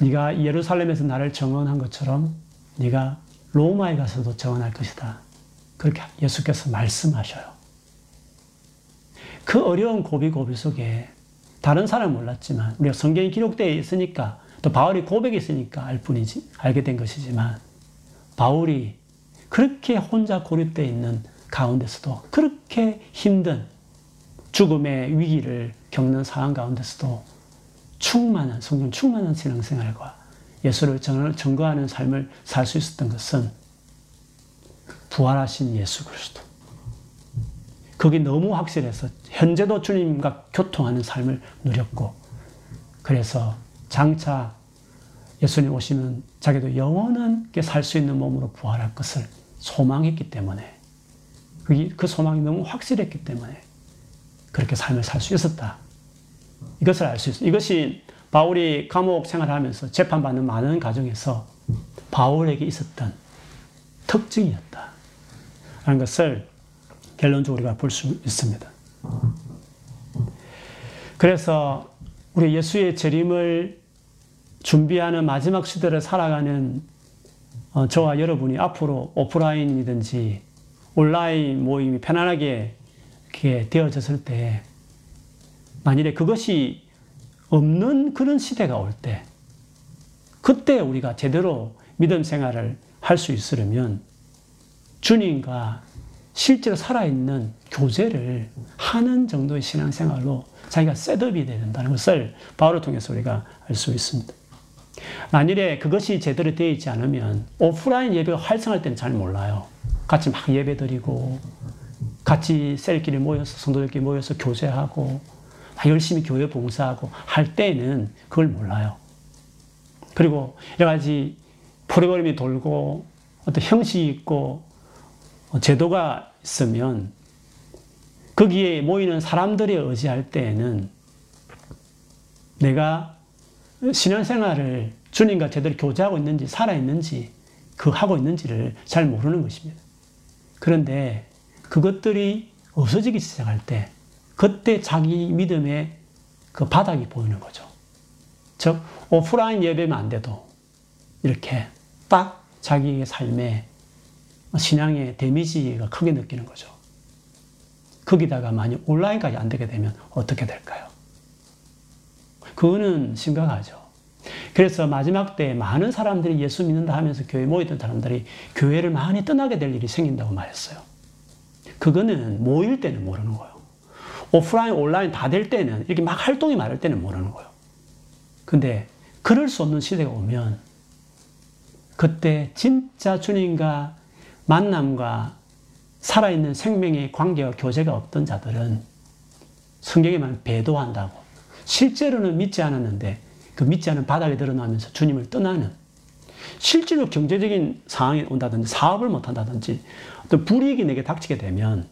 네가 예루살렘에서 나를 정언한 것처럼 네가 로마에 가서도 정언할 것이다. 그렇게 예수께서 말씀하셔요. 그 어려운 고비 고비 속에 다른 사람은 몰랐지만 우리가 성경이 기록되어 있으니까 또 바울이 고백이 있으니까 알 뿐이지 알게 된 것이지만 바울이 그렇게 혼자 고립되어 있는 가운데서도 그렇게 힘든 죽음의 위기를 겪는 상황 가운데서도 충만한 성경 충만한 신앙생활과 예수를 증거하는 삶을 살 수 있었던 것은 부활하신 예수 그리스도 그게 너무 확실해서 현재도 주님과 교통하는 삶을 누렸고 그래서 장차 예수님 오시면 자기도 영원하게 살 수 있는 몸으로 부활할 것을 소망했기 때문에 그 소망이 너무 확실했기 때문에 그렇게 삶을 살 수 있었다. 이것을 알 수 있어. 이것이 바울이 감옥 생활하면서 재판받는 많은 가정에서 바울에게 있었던 특징이었다. 라는 것을 결론적으로 우리가 볼 수 있습니다. 그래서 우리 예수의 재림을 준비하는 마지막 시대를 살아가는 어, 저와 여러분이 앞으로 오프라인이든지 온라인 모임이 편안하게 이렇게 되어졌을 때 만일에 그것이 없는 그런 시대가 올 때, 그때 우리가 제대로 믿음 생활을 할 수 있으려면 주님과 실제로 살아있는 교제를 하는 정도의 신앙생활로 자기가 set up이 된다는 것을 바울을 통해서 우리가 알 수 있습니다. 만일에 그것이 제대로 되어 있지 않으면 오프라인 예배가 활성할 때는 잘 몰라요. 같이 막 예배 드리고, 같이 셀끼리 모여서, 성도들끼리 모여서 교제하고, 열심히 교회 봉사하고 할 때는 그걸 몰라요. 그리고 여러 가지 프로그램이 돌고 어떤 형식이 있고 제도가 있으면 거기에 모이는 사람들이 의지할 때에는 내가 신앙생활을 주님과 제대로 교제하고 있는지 살아있는지 그 하고 있는지를 잘 모르는 것입니다. 그런데 그것들이 없어지기 시작할 때 그때 자기 믿음의 그 바닥이 보이는 거죠. 즉, 오프라인 예배면 안 돼도 이렇게 딱 자기의 삶에 신앙의 데미지가 크게 느끼는 거죠. 거기다가 만약 온라인까지 안 되게 되면 어떻게 될까요? 그거는 심각하죠. 그래서 마지막 때 많은 사람들이 예수 믿는다 하면서 교회 모이던 사람들이 교회를 많이 떠나게 될 일이 생긴다고 말했어요. 그거는 모일 때는 모르는 거예요. 오프라인, 온라인 다 될 때는, 이렇게 막 활동이 많을 때는 모르는 거예요. 근데, 그럴 수 없는 시대가 오면, 그때 진짜 주님과 만남과 살아있는 생명의 관계와 교제가 없던 자들은 성경에 만 배도한다고. 실제로는 믿지 않았는데, 그 믿지 않은 바닥에 드러나면서 주님을 떠나는 실제로 경제적인 상황이 온다든지 사업을 못한다든지 어떤 불이익이 내게 닥치게 되면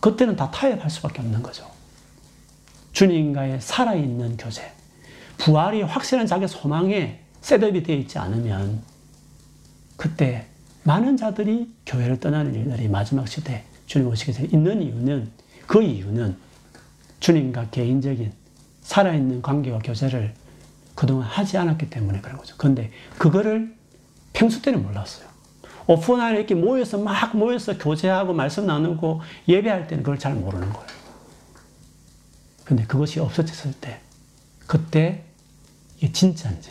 그때는 다 타협할 수밖에 없는 거죠. 주님과의 살아있는 교제, 부활이 확실한 자기 소망에 셋업이 되어 있지 않으면 그때 많은 자들이 교회를 떠나는 일들이 마지막 시대 주님 오시게 되 있는 이유는 그 이유는 주님과 개인적인 살아있는 관계와 교제를 그동안 하지 않았기 때문에 그런 거죠. 그런데 그거를 평소 때는 몰랐어요. 오픈하에 이렇게 모여서 막 모여서 교제하고 말씀 나누고 예배할 때는 그걸 잘 모르는 거예요. 근데 그것이 없어졌을 때, 그때 이게 진짜인지,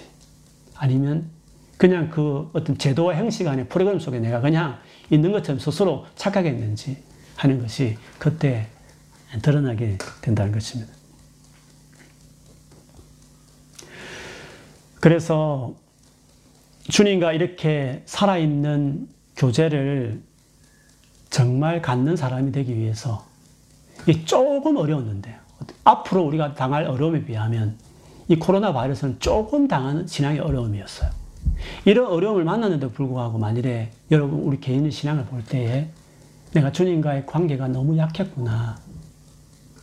아니면 그냥 그 어떤 제도와 형식 안에 프로그램 속에 내가 그냥 있는 것처럼 스스로 착각했는지 하는 것이 그때 드러나게 된다는 것입니다. 그래서 주님과 이렇게 살아있는 교제를 정말 갖는 사람이 되기 위해서 조금 어려웠는데 앞으로 우리가 당할 어려움에 비하면 이 코로나 바이러스는 조금 당하는 신앙의 어려움이었어요. 이런 어려움을 만났는데 불구하고 만일에 여러분 우리 개인의 신앙을 볼 때에 내가 주님과의 관계가 너무 약했구나.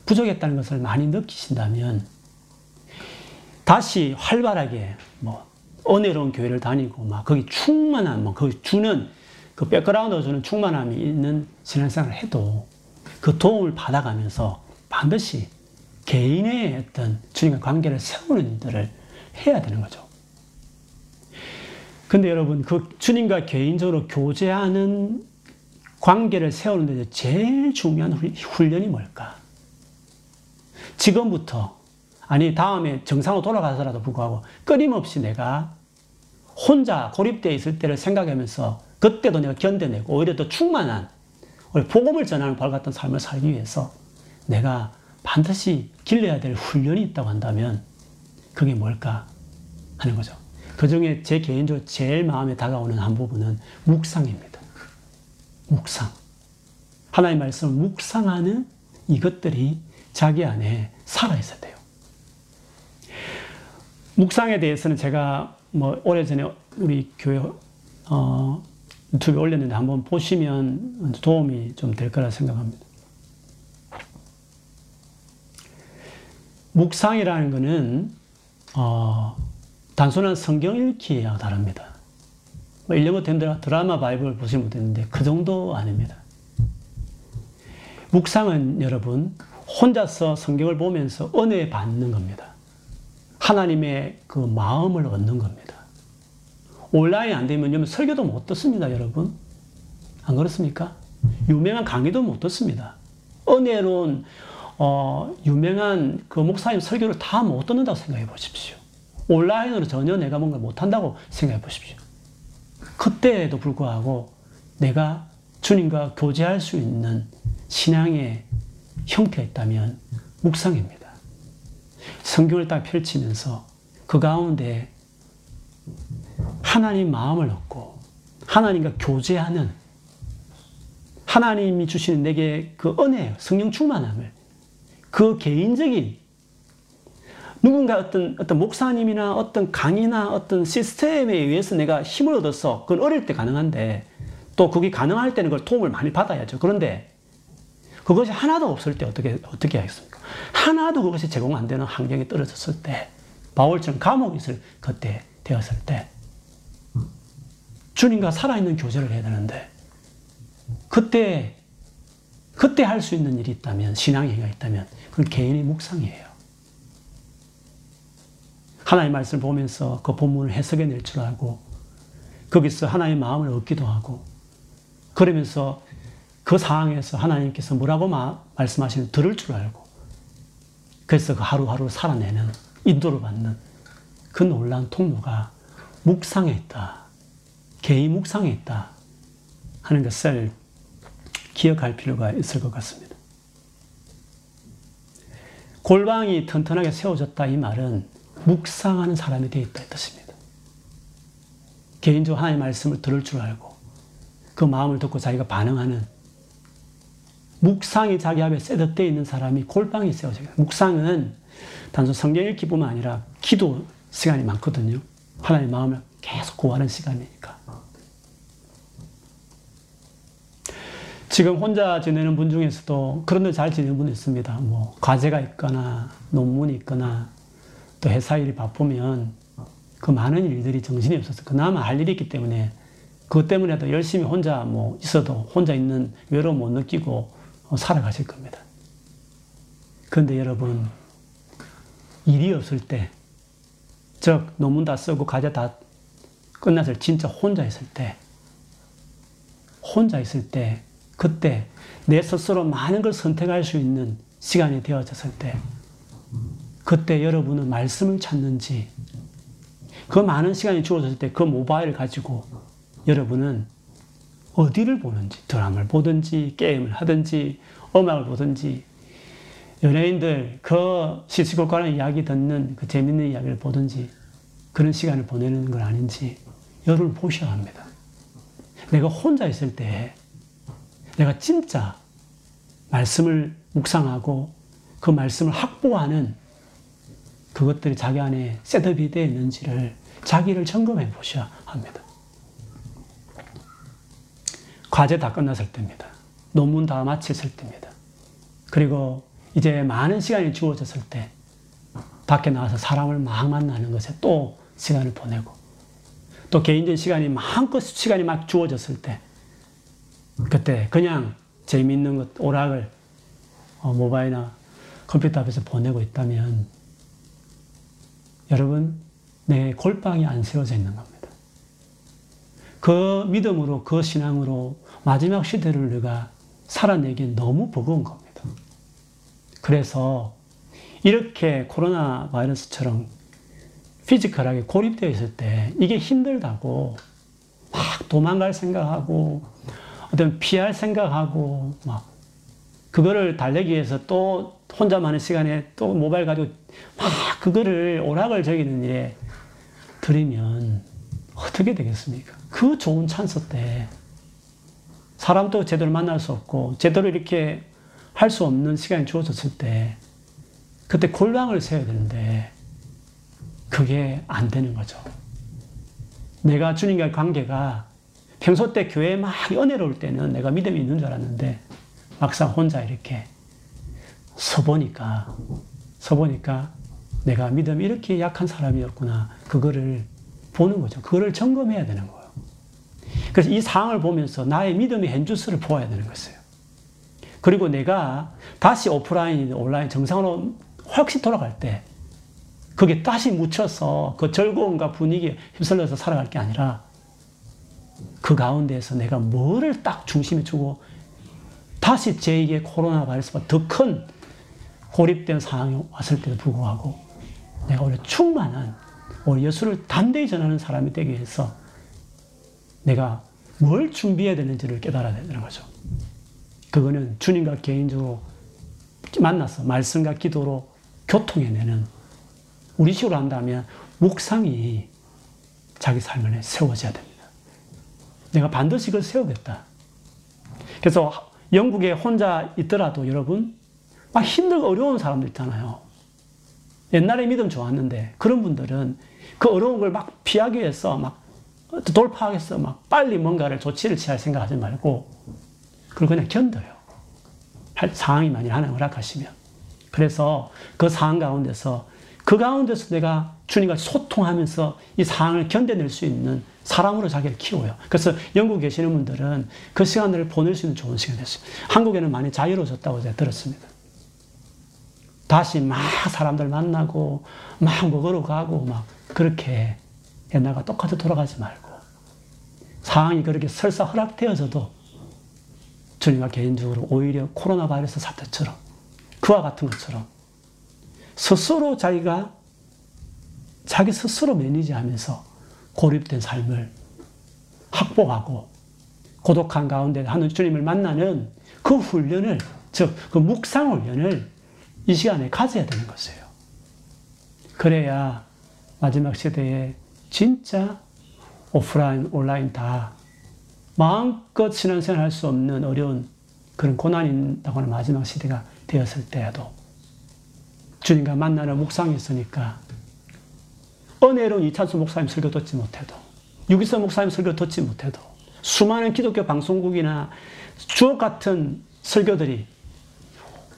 부족했다는 것을 많이 느끼신다면 다시 활발하게 뭐 은혜로운 교회를 다니고 막 거기 충만한 뭐 거기 주는 그 background 주는 충만함이 있는 신앙생활을 해도 그 도움을 받아가면서 반드시 개인의 어떤 주님과 관계를 세우는 일들을 해야 되는 거죠. 근데 여러분, 그 주님과 개인적으로 교제하는 관계를 세우는 데 제일 중요한 훈련이 뭘까? 지금부터 아니 다음에 정상으로 돌아가서라도 불구하고 끊임없이 내가 혼자 고립되어 있을 때를 생각하면서 그때도 내가 견뎌내고 오히려 더 충만한 복음을 전하는 발 같은 삶을 살기 위해서 내가 반드시 길러야 될 훈련이 있다고 한다면 그게 뭘까 하는 거죠. 그 중에 제 개인적으로 제일 마음에 다가오는 한 부분은 묵상입니다. 묵상. 하나님 말씀을 묵상하는 이것들이 자기 안에 살아있어야 돼요. 묵상에 대해서는 제가 뭐 오래전에 우리 교회 어 유튜브에 올렸는데 한번 보시면 도움이 좀 될 거라 생각합니다. 묵상이라는 것은 어, 단순한 성경 읽기와 다릅니다. 뭐 1년 된 드라마 바이블 보시면 되는데 그 정도 아닙니다. 묵상은 여러분 혼자서 성경을 보면서 은혜 받는 겁니다. 하나님의 그 마음을 얻는 겁니다. 온라인 안 되면 설교도 못 듣습니다, 여러분. 안 그렇습니까? 유명한 강의도 못 듣습니다. 은혜로운 어, 유명한 그 목사님 설교를 다 못 듣는다고 생각해 보십시오. 온라인으로 전혀 내가 뭔가 못한다고 생각해 보십시오. 그때에도 불구하고 내가 주님과 교제할 수 있는 신앙의 형태가 있다면 묵상입니다. 성경을 딱 펼치면서 그 가운데 하나님 마음을 얻고 하나님과 교제하는 하나님이 주시는 내게 그 은혜, 성령 충만함을 그 개인적인 누군가 어떤 어떤 목사님이나 어떤 강의나 어떤 시스템에 의해서 내가 힘을 얻어서 그건 어릴 때 가능한데 또 그게 가능할 때는 그걸 도움을 많이 받아야죠. 그런데 그것이 하나도 없을 때 어떻게 어떻게 하겠습니까? 하나도 그것이 제공 안 되는 환경에 떨어졌을 때 바울처럼 감옥에 있을 그때 되었을 때 주님과 살아있는 교제를 해야 되는데 그때 그때 할 수 있는 일이 있다면 신앙행위가 있다면 그건 개인의 묵상이에요. 하나님의 말씀을 보면서 그 본문을 해석해 낼 줄 알고 거기서 하나님의 마음을 얻기도 하고 그러면서 그 상황에서 하나님께서 뭐라고 말씀하시는 들을 줄 알고 그래서 그 하루하루 살아내는 인도를 받는 그 놀라운 통로가 묵상에 있다. 개인 묵상에 있다. 하는 것을 기억할 필요가 있을 것 같습니다. 골방이 튼튼하게 세워졌다 이 말은 묵상하는 사람이 되어 있다 이 뜻입니다. 개인적으로 하나님의 말씀을 들을 줄 알고 그 마음을 듣고 자기가 반응하는 묵상이 자기 앞에 셋업되어 있는 사람이 골방이 세워져요. 묵상은 단순 성경 읽기뿐만 아니라 기도 시간이 많거든요. 하나님의 마음을 계속 구하는 시간이니까. 지금 혼자 지내는 분 중에서도 그런 데 잘 지내는 분이 있습니다. 뭐 과제가 있거나 논문이 있거나 또 회사 일이 바쁘면 그 많은 일들이 정신이 없어서 그나마 할 일이 있기 때문에 그것 때문에도 열심히 혼자 뭐 있어도 혼자 있는 외로움 못 느끼고 살아가실 겁니다. 그런데 여러분 일이 없을 때, 즉 논문 다 쓰고 과제 다 끝났을 진짜 혼자 있을 때, 혼자 있을 때 그때 내 스스로 많은 걸 선택할 수 있는 시간이 되어졌을 때, 그때 여러분은 말씀을 찾는지, 그 많은 시간이 주어졌을 때 그 모바일을 가지고 여러분은 어디를 보는지, 드라마를 보든지, 게임을 하든지, 음악을 보든지, 연예인들 그 시시콜콜한 이야기 듣는 그 재밌는 이야기를 보든지, 그런 시간을 보내는 건 아닌지, 여러분 보셔야 합니다. 내가 혼자 있을 때 내가 진짜 말씀을 묵상하고 그 말씀을 확보하는 그것들이 자기 안에 셋업이 되어 있는지를 자기를 점검해 보셔야 합니다. 과제 다 끝났을 때입니다. 논문 다 마쳤을 때입니다. 그리고 이제 많은 시간이 주어졌을 때 밖에 나가서 사람을 막 만나는 것에 또 시간을 보내고 또 개인적인 시간이 마음껏 시간이 막 주어졌을 때 그때 그냥 재미있는 것, 오락을 어, 모바일이나 컴퓨터 앞에서 보내고 있다면 여러분 내 골방이 안 세워져 있는 겁니다. 그 믿음으로 그 신앙으로 마지막 시대를 내가 살아내기 너무 버거운 겁니다. 그래서 이렇게 코로나 바이러스처럼 피지컬하게 고립되어 있을 때 이게 힘들다고 막 도망갈 생각하고 어떤 피할 생각하고 막 그거를 달래기 위해서 또 혼자만의 시간에 또 모바일 가지고 막 그거를 오락을 저기는 일에 들이면 어떻게 되겠습니까? 그 좋은 찬스 때 사람도 제대로 만날 수 없고 제대로 이렇게 할 수 없는 시간이 주어졌을 때 그때 골방을 세워야 되는데 그게 안 되는 거죠. 내가 주님과의 관계가 평소 때 교회 막 은혜로울 때는 내가 믿음이 있는 줄 알았는데 막상 혼자 이렇게 서보니까 서보니까 내가 믿음이 이렇게 약한 사람이었구나. 그거를 보는 거죠. 그거를 점검해야 되는 거예요. 그래서 이 상황을 보면서 나의 믿음의 현주소를 보아야 되는 것이에요. 그리고 내가 다시 오프라인, 온라인 정상으로 혹시 돌아갈 때 그게 다시 묻혀서 그 즐거움과 분위기에 휩쓸려서 살아갈 게 아니라 그 가운데에서 내가 뭐를 딱 중심에 두고 다시 제2의 코로나 바이러스가 더큰 고립된 상황이 왔을 때도 불구하고 내가 오히려 충만한 오히려 예수를 담대히 전하는 사람이 되기 위해서 내가 뭘 준비해야 되는지를 깨달아야 되는 거죠. 그거는 주님과 개인적으로 만나서 말씀과 기도로 교통해내는 우리 식으로 한다면 묵상이 자기 삶을 세워져야 됩니다. 내가 반드시 그걸 세우겠다. 그래서 영국에 혼자 있더라도 여러분 막 힘들고 어려운 사람들 있잖아요. 옛날에 믿음 좋았는데 그런 분들은 그 어려운 걸 막 피하기 위해서 막 위해서 막 빨리 뭔가를 조치를 취할 생각하지 말고 그걸 그냥 견뎌요. 할 상황이 만일 하나님 허락하시면. 그래서 그 상황 가운데서 그 가운데서 내가 주님과 소통하면서 이 상황을 견뎌낼 수 있는 사람으로 자기를 키워요. 그래서 영국에 계시는 분들은 그 시간을 보낼 수 있는 좋은 시간이 됐어요. 한국에는 많이 자유로워졌다고 제가 들었습니다. 다시 막 사람들 만나고 막 먹으러 가고 막 그렇게 옛날과 똑같이 돌아가지 말고. 상황이 그렇게 설사 허락되어져도 주님과 개인적으로 오히려 코로나 바이러스 사태처럼 그와 같은 것처럼 스스로 자기가 자기 스스로 매니지하면서 고립된 삶을 확보하고 고독한 가운데 하는 주님을 만나는 그 훈련을 즉 그 묵상 훈련을 이 시간에 가져야 되는 것이에요. 그래야 마지막 시대에 진짜 오프라인, 온라인 다 마음껏 신앙생활 할수 없는 어려운 그런 고난이 있다고 하는 마지막 시대가 되었을 때에도 주님과 만나는 묵상이 있으니까 은혜로운 이찬수 목사님 설교 듣지 못해도 유기서 목사님 설교 듣지 못해도 수많은 기독교 방송국이나 주옥 같은 설교들이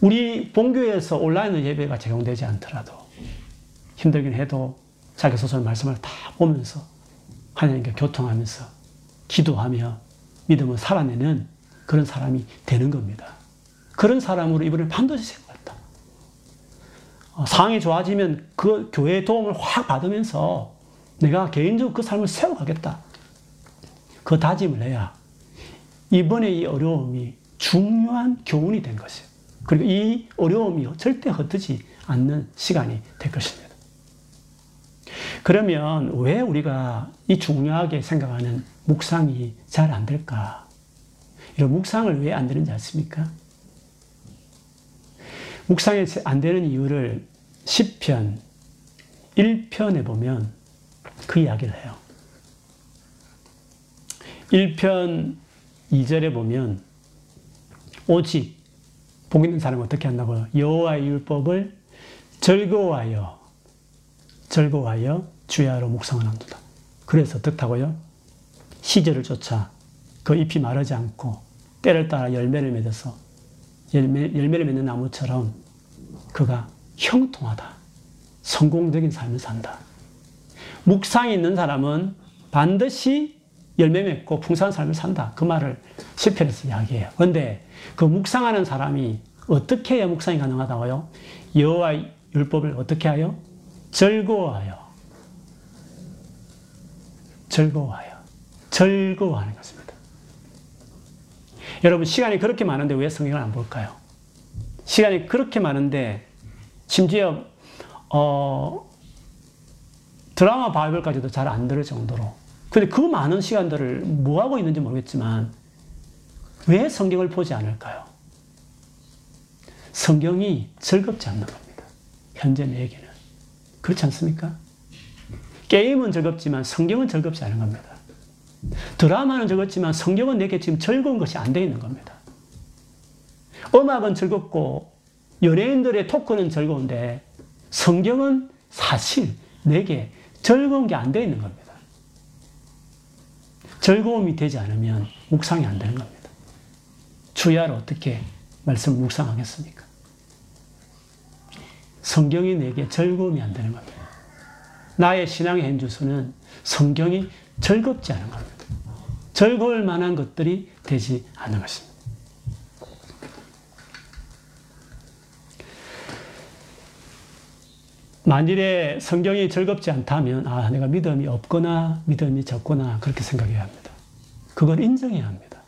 우리 본교에서 온라인 예배가 제공되지 않더라도 힘들긴 해도 자기 소설 말씀을 다 보면서 하나님께 교통하면서 기도하며 믿음을 살아내는 그런 사람이 되는 겁니다. 그런 사람으로 이번에 반드시 세우겠다. 어, 상황이 좋아지면 그 교회의 도움을 확 받으면서 내가 개인적으로 그 삶을 세워가겠다. 그 다짐을 해야 이번에 이 어려움이 중요한 교훈이 된 것이에요. 그리고 이 어려움이 절대 헛되지 않는 시간이 될 것입니다. 그러면 왜 우리가 이 중요하게 생각하는 묵상이 잘 안 될까? 이런 묵상을 왜 안 되는지 아십니까? 묵상이 안 되는 이유를 10편 1편에 보면 그 이야기를 해요. 1편 2절에 보면 오직 복 있는 사람은 어떻게 한다고요? 여호와의 율법을 즐거워하여 즐거워하여 주야로 묵상을 한다. 그래서 어떻다고요? 시절을 쫓아 그 잎이 마르지 않고 때를 따라 열매를 맺어서 열매, 열매를 맺는 나무처럼 그가 형통하다. 성공적인 삶을 산다. 묵상이 있는 사람은 반드시 열매 맺고 풍성한 삶을 산다. 그 말을 시편에서 이야기해요. 그런데 그 묵상하는 사람이 어떻게 해야 묵상이 가능하다고요? 여호와 율법을 어떻게 하여? 즐거워하여. 즐거워하여. 즐거워하는 것입니다. 여러분 시간이 그렇게 많은데 왜 성경을 안 볼까요? 시간이 그렇게 많은데 심지어 어, 드라마 바이블까지도 잘 안 들을 정도로 근데 그 많은 시간들을 뭐 하고 있는지 모르겠지만 왜 성경을 보지 않을까요? 성경이 즐겁지 않는 겁니다. 현재 내게는. 그렇지 않습니까? 게임은 즐겁지만 성경은 즐겁지 않은 겁니다. 드라마는 즐겁지만 성경은 내게 지금 즐거운 것이 안돼 있는 겁니다. 음악은 즐겁고 연예인들의 토크는 즐거운데 성경은 사실 내게 즐거운 게안돼 있는 겁니다. 즐거움이 되지 않으면 묵상이 안 되는 겁니다. 주야를 어떻게 말씀을 묵상하겠습니까? 성경이 내게 즐거움이 안 되는 겁니다. 나의 신앙의 현주소는 성경이 즐겁지 않은 겁니다. 즐거울 만한 것들이 되지 않는 것입니다. 만일에 성경이 즐겁지 않다면, 아, 내가 믿음이 없거나 믿음이 적거나 그렇게 생각해야 합니다. 그걸 인정해야 합니다.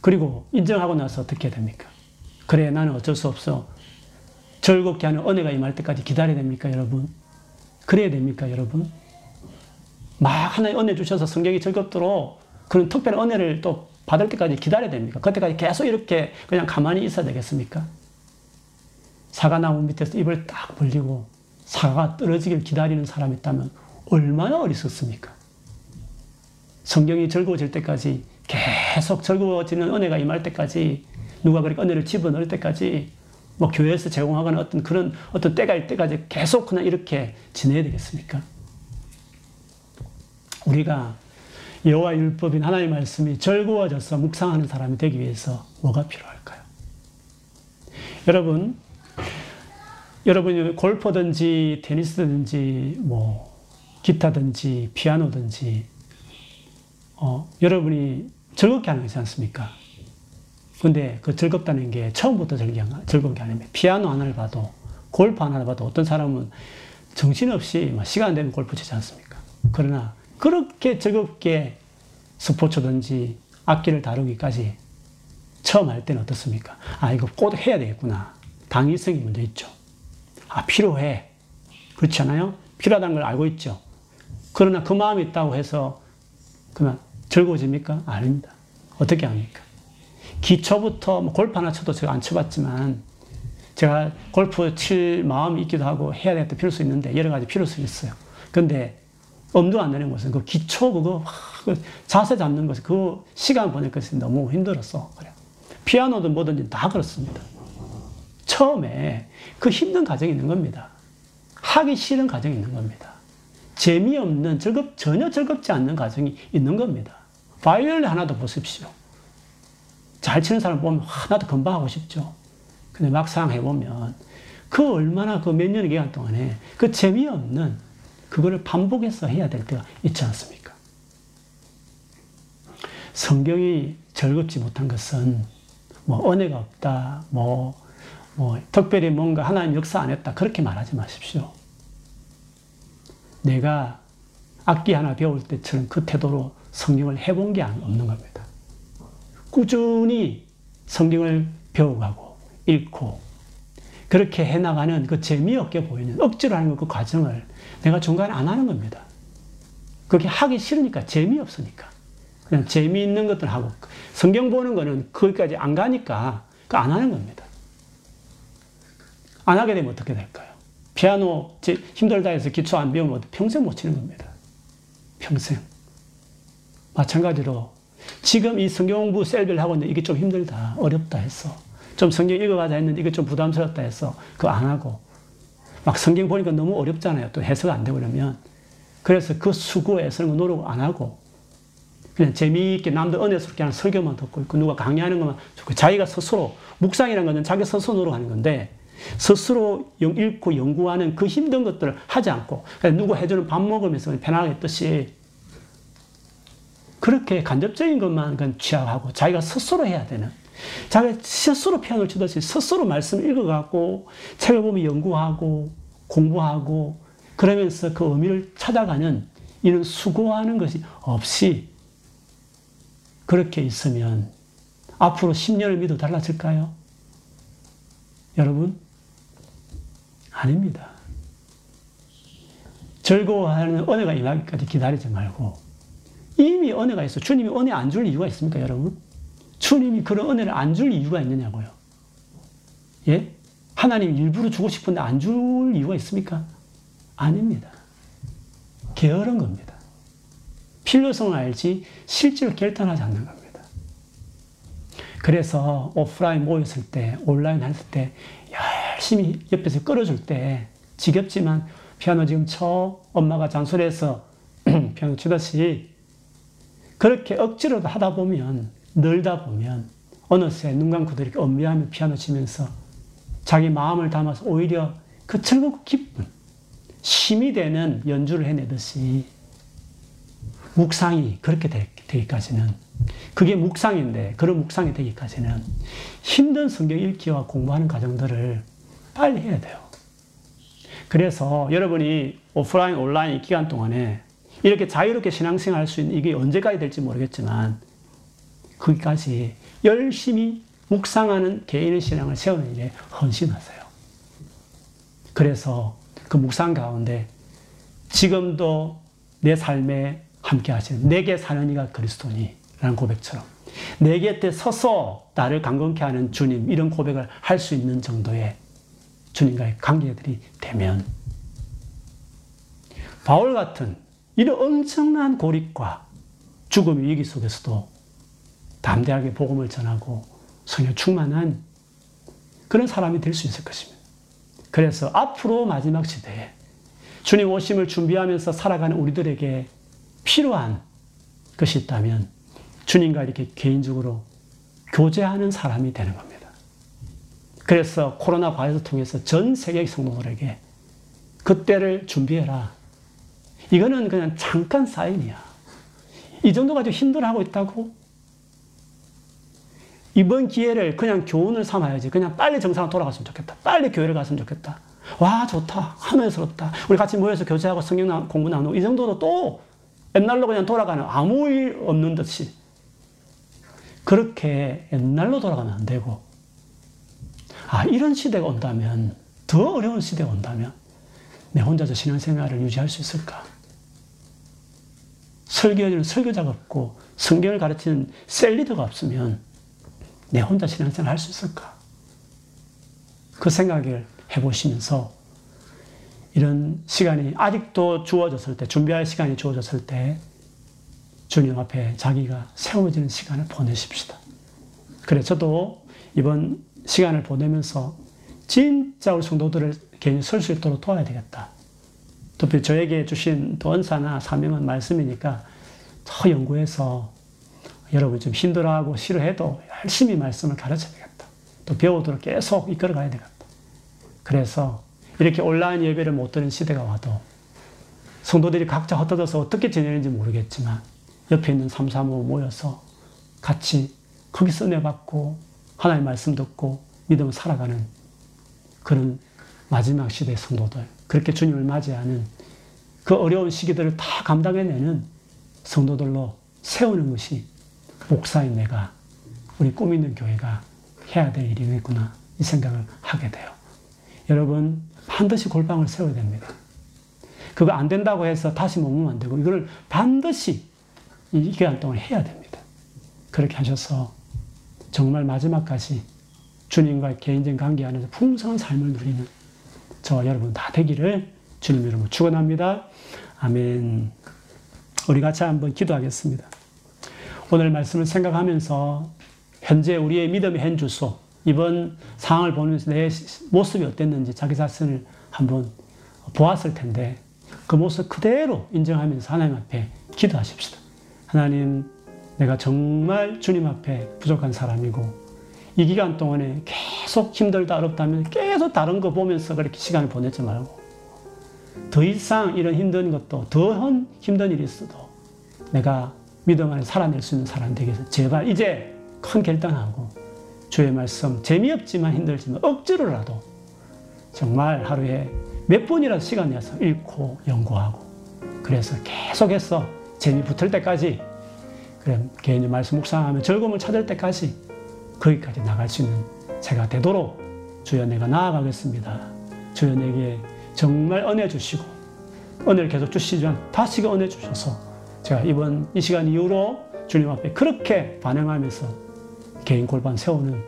그리고 인정하고 나서 어떻게 됩니까? 그래, 나는 어쩔 수 없어. 즐겁게 하는 은혜가 임할 때까지 기다려야 됩니까, 여러분? 그래야 됩니까, 여러분? 막 하나의 은혜 주셔서 성경이 즐겁도록 그런 특별한 은혜를 또 받을 때까지 기다려야 됩니까? 그때까지 계속 이렇게 그냥 가만히 있어야 되겠습니까? 사과나무 밑에서 입을 딱 벌리고 사과가 떨어지길 기다리는 사람이 있다면 얼마나 어리석습니까? 성경이 즐거워질 때까지 계속 즐거워지는 은혜가 임할 때까지 누가 그렇게 은혜를 집어넣을 때까지 뭐 교회에서 제공하거나 어떤 그런 어떤 때가 일 때까지 계속 그냥 이렇게 지내야 되겠습니까? 우리가 여호와 율법인 하나님의 말씀이 즐거워져서 묵상하는 사람이 되기 위해서 뭐가 필요할까요? 여러분 여러분이 골프든지 테니스든지 뭐 기타든지 피아노든지 어, 여러분이 즐겁게 하는 거지 않습니까? 근데 그 즐겁다는 게 처음부터 즐거운 게 아닙니다. 피아노 하나를 봐도 골프 하나를 봐도 어떤 사람은 정신없이 시간 되면 골프 치지 않습니까? 그러나 그렇게 즐겁게 스포츠든지 악기를 다루기까지 처음 할 때는 어떻습니까? 아, 이거 꼭 해야 되겠구나. 당위성이 먼저 있죠. 아, 필요해. 그렇지 않아요? 필요하다는 걸 알고 있죠. 그러나 그 마음이 있다고 해서 그만 즐거워집니까? 아닙니다. 어떻게 합니까? 기초부터 뭐 골프 하나 쳐도 제가 안 쳐봤지만 제가 골프 칠 마음이 있기도 하고 해야 되겠다 필요할 수 있는데 여러 가지 필요할 수 있어요. 근데 엄두 안 내는 것은 그 기초 그거 그 자세 잡는 것이 그 시간 보낼 것이 너무 힘들었어. 그래. 피아노든 뭐든지 다 그렇습니다. 처음에 그 힘든 과정이 있는 겁니다. 하기 싫은 과정이 있는 겁니다. 재미없는, 즐겁, 전혀 즐겁지 않는 과정이 있는 겁니다. 바이올린 하나도 보십시오. 잘 치는 사람 보면 하나도 금방 하고 싶죠. 근데 막상 해보면 그 얼마나 그 몇 년의 기간 동안에 그 재미없는 그거를 반복해서 해야 될 때가 있지 않습니까? 성경이 즐겁지 못한 것은 뭐 은혜가 없다, 뭐, 뭐 특별히 뭔가 하나님 역사 안 했다 그렇게 말하지 마십시오. 내가 악기 하나 배울 때처럼 그 태도로 성경을 해본 게 없는 겁니다. 꾸준히 성경을 배워가고 읽고 그렇게 해나가는 그 재미없게 보이는 억지로 하는 그 과정을 내가 중간에 안 하는 겁니다. 그렇게 하기 싫으니까 재미없으니까 그냥 재미있는 것들 하고 성경 보는 거는 거기까지 안 가니까 안 하는 겁니다. 안 하게 되면 어떻게 될까요? 피아노 힘들다 해서 기초 안 배우면 평생 못 치는 겁니다. 평생. 마찬가지로 지금 이 성경 공부 셀비를 하고 있는데 이게 좀 힘들다, 어렵다 했어. 좀 성경 읽어가자 했는데 이게 좀 부담스럽다 했어. 그거 안 하고. 막 성경 보니까 너무 어렵잖아요. 또 해석 안 되고 그러면. 그래서 그 수고, 애쓰는 노력 안 하고 그냥 재미있게 남들 은혜스럽게 하는 설교만 듣고 있고 누가 강의하는 것만 듣고 자기가 스스로 묵상이라는 것은 자기 스스로 노력하는 건데 스스로 읽고 연구하는 그 힘든 것들을 하지 않고 누구 해주는 밥 먹으면서 편하게 뜻이 그렇게 간접적인 것만 취하고 자기가 스스로 해야 되는 자기가 스스로 피아노를 치듯이 스스로 말씀을 읽어갖고 책을 보면 연구하고 공부하고 그러면서 그 의미를 찾아가는 이런 수고하는 것이 없이 그렇게 있으면 앞으로 10년을 믿어 달라질까요? 여러분? 아닙니다. 즐거워하는 은혜가 임하기까지 기다리지 말고 이미 은혜가 있어. 주님이 은혜 안 줄 이유가 있습니까, 여러분? 주님이 그런 은혜를 안 줄 이유가 있느냐고요. 예? 하나님 일부러 주고 싶은데 안 줄 이유가 있습니까? 아닙니다. 게으른 겁니다. 필요성을 알지 실제로 결단하지 않는 겁니다. 그래서 오프라인 모였을 때, 온라인 했을 때 열심히 옆에서 끌어줄 때 지겹지만 피아노 지금 쳐 엄마가 잔소리해서 피아노 치듯이 그렇게 억지로도 하다 보면, 늘다 보면, 어느새 눈 감고도 이렇게 엄미하며 피아노 치면서 자기 마음을 담아서 오히려 그 즐겁고 기쁜, 힘이 되는 연주를 해내듯이 묵상이 그렇게 되기까지는 그게 묵상인데 그런 묵상이 되기까지는 힘든 성경 읽기와 공부하는 과정들을 빨리 해야 돼요. 그래서 여러분이 오프라인, 온라인 기간 동안에 이렇게 자유롭게 신앙생활 할 수 있는 이게 언제까지 될지 모르겠지만 거기까지 열심히 묵상하는 개인의 신앙을 세우는 일에 헌신하세요. 그래서 그 묵상 가운데 지금도 내 삶에 함께 하시는 내게 사는 이가 그리스도니 라는 고백처럼 내 곁에 서서 나를 강건케 하는 주님 이런 고백을 할 수 있는 정도의 주님과의 관계들이 되면 바울 같은 이런 엄청난 고립과 죽음의 위기 속에서도 담대하게 복음을 전하고 성령 충만한 그런 사람이 될 수 있을 것입니다. 그래서 앞으로 마지막 시대에 주님 오심을 준비하면서 살아가는 우리들에게 필요한 것이 있다면 주님과 이렇게 개인적으로 교제하는 사람이 되는 겁니다. 그래서 코로나 바이러스 통해서 전 세계 성도들에게 그때를 준비해라. 이거는 그냥 잠깐 사인이야. 이 정도 가지고 힘들어하고 있다고? 이번 기회를 그냥 교훈을 삼아야지. 그냥 빨리 정상으로 돌아갔으면 좋겠다. 빨리 교회를 갔으면 좋겠다. 와, 좋다. 하늘스럽다. 우리 같이 모여서 교제하고 성경 공부 나누고 이 정도도 또 옛날로 그냥 돌아가는 아무 일 없는 듯이 그렇게 옛날로 돌아가면 안 되고 아 이런 시대가 온다면 더 어려운 시대가 온다면 내 혼자서 신앙생활을 유지할 수 있을까? 설교는 설교자가 없고 성경을 가르치는 셀리더가 없으면 내 혼자 신앙생활 할 수 있을까? 그 생각을 해보시면서 이런 시간이 아직도 주어졌을 때, 준비할 시간이 주어졌을 때, 주님 앞에 자기가 세워지는 시간을 보내십시다. 그래, 저도 이번 시간을 보내면서 진짜 우리 성도들을 괜히 설 수 있도록 도와야 되겠다. 특히 저에게 주신 또 은사나 사명은 말씀이니까 더 연구해서 여러분 좀 힘들어하고 싫어해도 열심히 말씀을 가르쳐야 되겠다. 또 배우도록 계속 이끌어 가야 되겠다. 그래서 이렇게 온라인 예배를 못 드는 시대가 와도 성도들이 각자 흩어져서 어떻게 지내는지 모르겠지만 옆에 있는 삼삼오 모여서 같이 거기서 은혜 받고 하나님 말씀 듣고 믿음을 살아가는 그런 마지막 시대의 성도들 그렇게 주님을 맞이하는 그 어려운 시기들을 다 감당해내는 성도들로 세우는 것이 목사인 내가 우리 꿈 있는 교회가 해야 될 일이겠구나 이 생각을 하게 돼요. 여러분 반드시 골방을 세워야 됩니다. 그거 안 된다고 해서 다시 머무면 안 되고 이걸 반드시 이 기간 동안 해야 됩니다. 그렇게 하셔서 정말 마지막까지 주님과 개인적인 관계 안에서 풍성한 삶을 누리는 저와 여러분 다 되기를 주님 이름으로 축원합니다. 아멘. 우리 같이 한번 기도하겠습니다. 오늘 말씀을 생각하면서 현재 우리의 믿음의 현 주소 이번 상황을 보면서 내 모습이 어땠는지 자기 자신을 한번 보았을 텐데 그 모습 그대로 인정하면서 하나님 앞에 기도하십시다. 하나님, 내가 정말 주님 앞에 부족한 사람이고 이 기간 동안에 계속 힘들다 어렵다면 계속 다른 거 보면서 그렇게 시간을 보내지 말고 더 이상 이런 힘든 것도 더 힘든 일이 있어도 내가 믿음 안에 살아낼 수 있는 사람 되기 위해서 제발 이제 큰 결단하고 주의 말씀 재미없지만 힘들지만 억지로라도 정말 하루에 몇 분이라도 시간 내서 읽고 연구하고 그래서 계속해서 재미 붙을 때까지 그래 개인의 말씀 묵상하며 즐거움을 찾을 때까지 거기까지 나갈 수 있는 제가 되도록 주여 내가 나아가겠습니다. 주여 내게 정말 은혜 주시고 은혜를 계속 주시지만 다시 은혜 주셔서 제가 이번 이 시간 이후로 주님 앞에 그렇게 반응하면서 개인 골반 세우는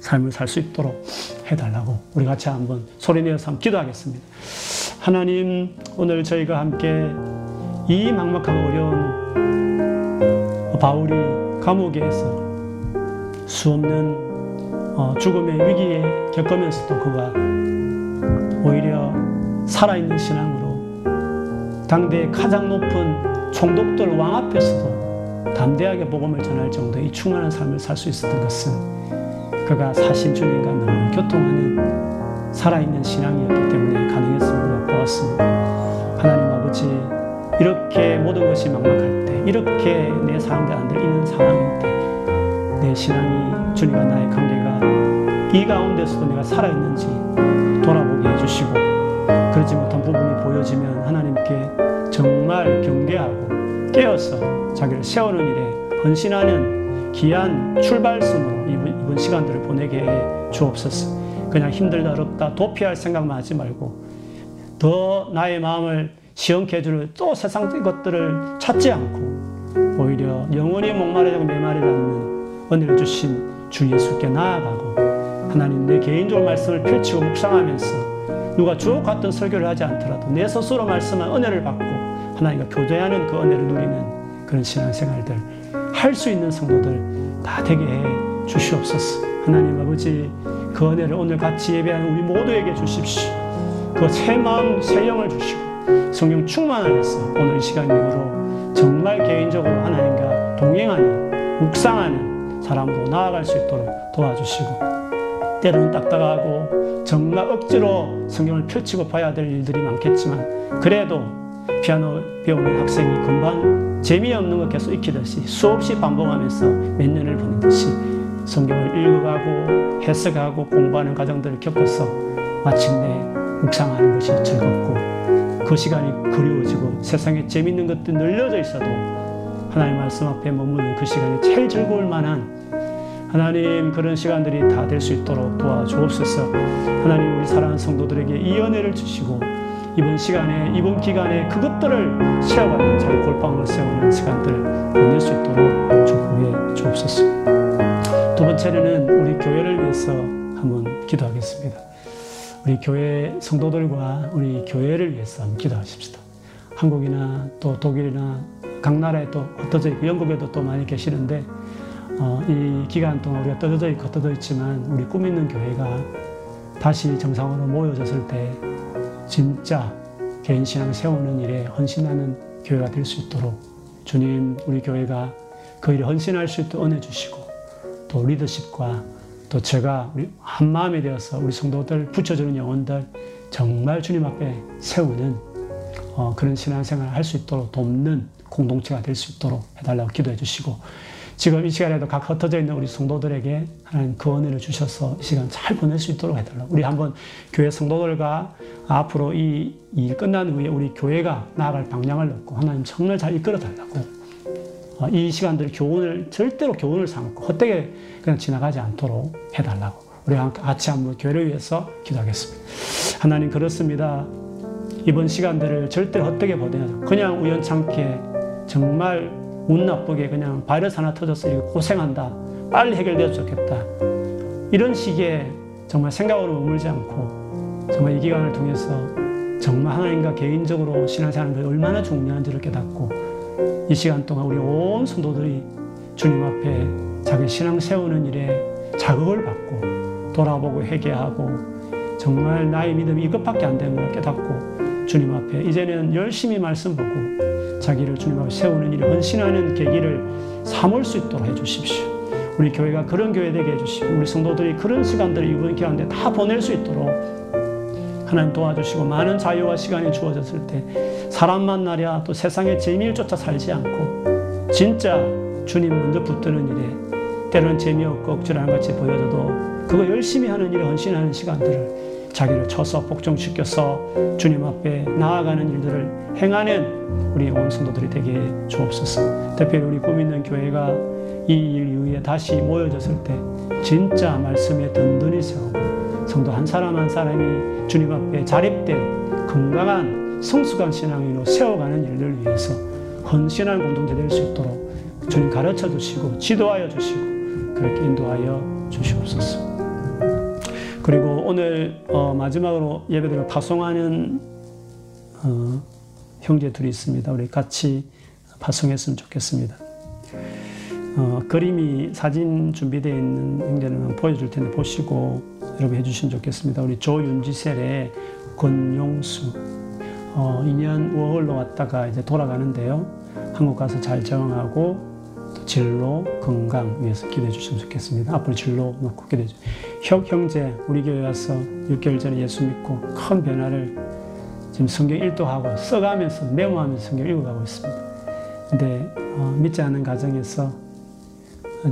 삶을 살 수 있도록 해달라고 우리 같이 한번 소리내어서 한번 기도하겠습니다. 하나님 오늘 저희가 함께 이 막막하고 어려운 바울이 감옥에서 수없는 어, 죽음의 위기에 겪으면서도 그가 오히려 살아있는 신앙으로 당대의 가장 높은 총독들 왕 앞에서도 담대하게 복음을 전할 정도의 충만한 삶을 살 수 있었던 것은 그가 사신 주님과 너무 교통하는 살아있는 신앙이었기 때문에 가능했음을 보았습니다. 하나님 아버지 이렇게 모든 것이 막막할 때 이렇게 내 상황과 안 들리는 상황일 때 내 신앙이 주님과 나의 관계가 이 가운데서도 내가 살아있는지 돌아보게 해주시고 그러지 못한 부분이 보여지면 하나님께 정말 경계하고 깨어서 자기를 세우는 일에 헌신하는 귀한 출발선으로 이번, 이번 시간들을 보내게 해 주옵소서. 그냥 힘들다 어렵다 도피할 생각만 하지 말고 더 나의 마음을 시원케 해줄 또 세상 것들을 찾지 않고 오히려 영원히 목마르고 메마르지 않는 은혜를 주신 주 예수께 나아가고 하나님 내 개인적으로 말씀을 펼치고 묵상하면서 누가 주옥 같은 설교를 하지 않더라도 내 스스로 말씀한 은혜를 받고 하나님과 교제하는 그 은혜를 누리는 그런 신앙생활들 할 수 있는 성도들 다 되게 해 주시옵소서. 하나님 아버지 그 은혜를 오늘 같이 예배하는 우리 모두에게 주십시오. 그 새 마음 새 영을 주시고 성령 충만 안에서 오늘 이 시간 이후로 정말 개인적으로 하나님과 동행하는 묵상하는 사람으로 나아갈 수 있도록 도와주시고 때로는 딱딱하고 정말 억지로 성경을 펼치고 봐야 될 일들이 많겠지만 그래도 피아노 배우는 학생이 금방 재미없는 것 계속 익히듯이 수없이 반복하면서 몇 년을 보내듯이 성경을 읽어가고 해석하고 공부하는 과정들을 겪어서 마침내 묵상하는 것이 즐겁고 그 시간이 그리워지고 세상에 재밌는 것도 늘려져 있어도 하나님 말씀 앞에 머무는 그 시간이 제일 즐거울 만한 하나님 그런 시간들이 다 될 수 있도록 도와주옵소서. 하나님 우리 사랑하는 성도들에게 이 은혜를 주시고 이번 시간에 이번 기간에 그것들을 채워가는 자기 골방을 세우는 시간들을 보낼 수 있도록 축복해 주옵소서. 두 번째는 우리 교회를 위해서 한번 기도하겠습니다. 우리 교회 성도들과 우리 교회를 위해서 기도하십시다. 한국이나 또 독일이나 각 나라에 또 흩어져 있고 영국에도 또 많이 계시는데 어, 이 기간 동안 우리가 떠들어 있고 떠들어 있지만 우리 꿈 있는 교회가 다시 정상으로 모여졌을 때 진짜 개인 신앙 세우는 일에 헌신하는 교회가 될 수 있도록 주님 우리 교회가 그 일에 헌신할 수 있도록 은혜 주시고 또 리더십과 또 제가 우리 한 마음이 되어서 우리 성도들 붙여주는 영혼들 정말 주님 앞에 세우는 어, 그런 신앙생활을 할 수 있도록 돕는 공동체가 될 수 있도록 해달라고 기도해 주시고 지금 이 시간에도 각 흩어져 있는 우리 성도들에게 하나님 그 은혜를 주셔서 이 시간 잘 보낼 수 있도록 해달라고. 우리 한번 교회 성도들과 앞으로 이 일 끝난 후에 우리 교회가 나아갈 방향을 넣고 하나님 정말 잘 이끌어 달라고. 어, 이 시간들 교훈을 절대로 교훈을 삼고 헛되게 그냥 지나가지 않도록 해달라고. 우리 같이 한번 교회를 위해서 기도하겠습니다. 하나님 그렇습니다. 이번 시간들을 절대로 헛되게 보내지 그냥 우연찮게 정말 운 나쁘게 그냥 바이러스 하나 이거 고생한다. 빨리 해결되었으면 좋겠다. 이런 식의 정말 생각으로 머물지 않고 정말 이 기간을 통해서 정말 하나님과 개인적으로 신앙생활하는 게 얼마나 중요한지를 깨닫고 이 시간 동안 우리 온 성도들이 주님 앞에 자기 신앙 세우는 일에 자극을 받고 돌아보고 회개하고 정말 나의 믿음이 이것밖에 안 되는 걸 깨닫고 주님 앞에 이제는 열심히 말씀 보고 자기를 주님 앞에 세우는 일에 헌신하는 계기를 삼을 수 있도록 해주십시오. 우리 교회가 그런 교회 되게 해주시고 우리 성도들이 그런 시간들을 이번 기간에 다 보낼 수 있도록 하나님 도와주시고 많은 자유와 시간이 주어졌을 때 사람 만나랴 또 세상의 재미를 쫓아 살지 않고 진짜 주님 먼저 붙드는 일에 때로는 재미없고 억지라는 같이 보여져도 그거 열심히 하는 일에 헌신하는 시간들을 자기를 쳐서 복종시켜서 주님 앞에 나아가는 일들을 행하는 우리 온 성도들이 되게 주옵소서. 특별히 우리 꿈 있는 교회가 이 일 이후에 다시 모여졌을 때 진짜 말씀에 든든히 세우고 성도 한 사람 한 사람이 주님 앞에 자립된 건강한 성숙한 신앙인으로 세워가는 일들을 위해서 헌신한 공동체 될 수 있도록 주님 가르쳐 주시고 지도하여 주시고 그렇게 인도하여 주시옵소서. 그리고 오늘 어 마지막으로 예배드려 파송하는 어 형제 둘이 있습니다. 우리 같이 파송했으면 좋겠습니다. 어 그림이 사진 준비되어 있는 형제는 보여줄 텐데 보시고 여러분 해주시면 좋겠습니다. 우리 조윤지셀의 권용수 어 2년 5월로 왔다가 이제 돌아가는데요. 한국 가서 잘 적응하고 또 진로, 건강 위해서 기도해 주시면 좋겠습니다. 앞으로 진로 놓고 기도해 주세요. 혁 형제 우리 교회 와서 6개월 전에 예수 믿고 큰 변화를 지금 성경 일도하고 써가면서 메모하면서 성경 읽어가고 있습니다. 근데 어, 믿지 않는 가정에서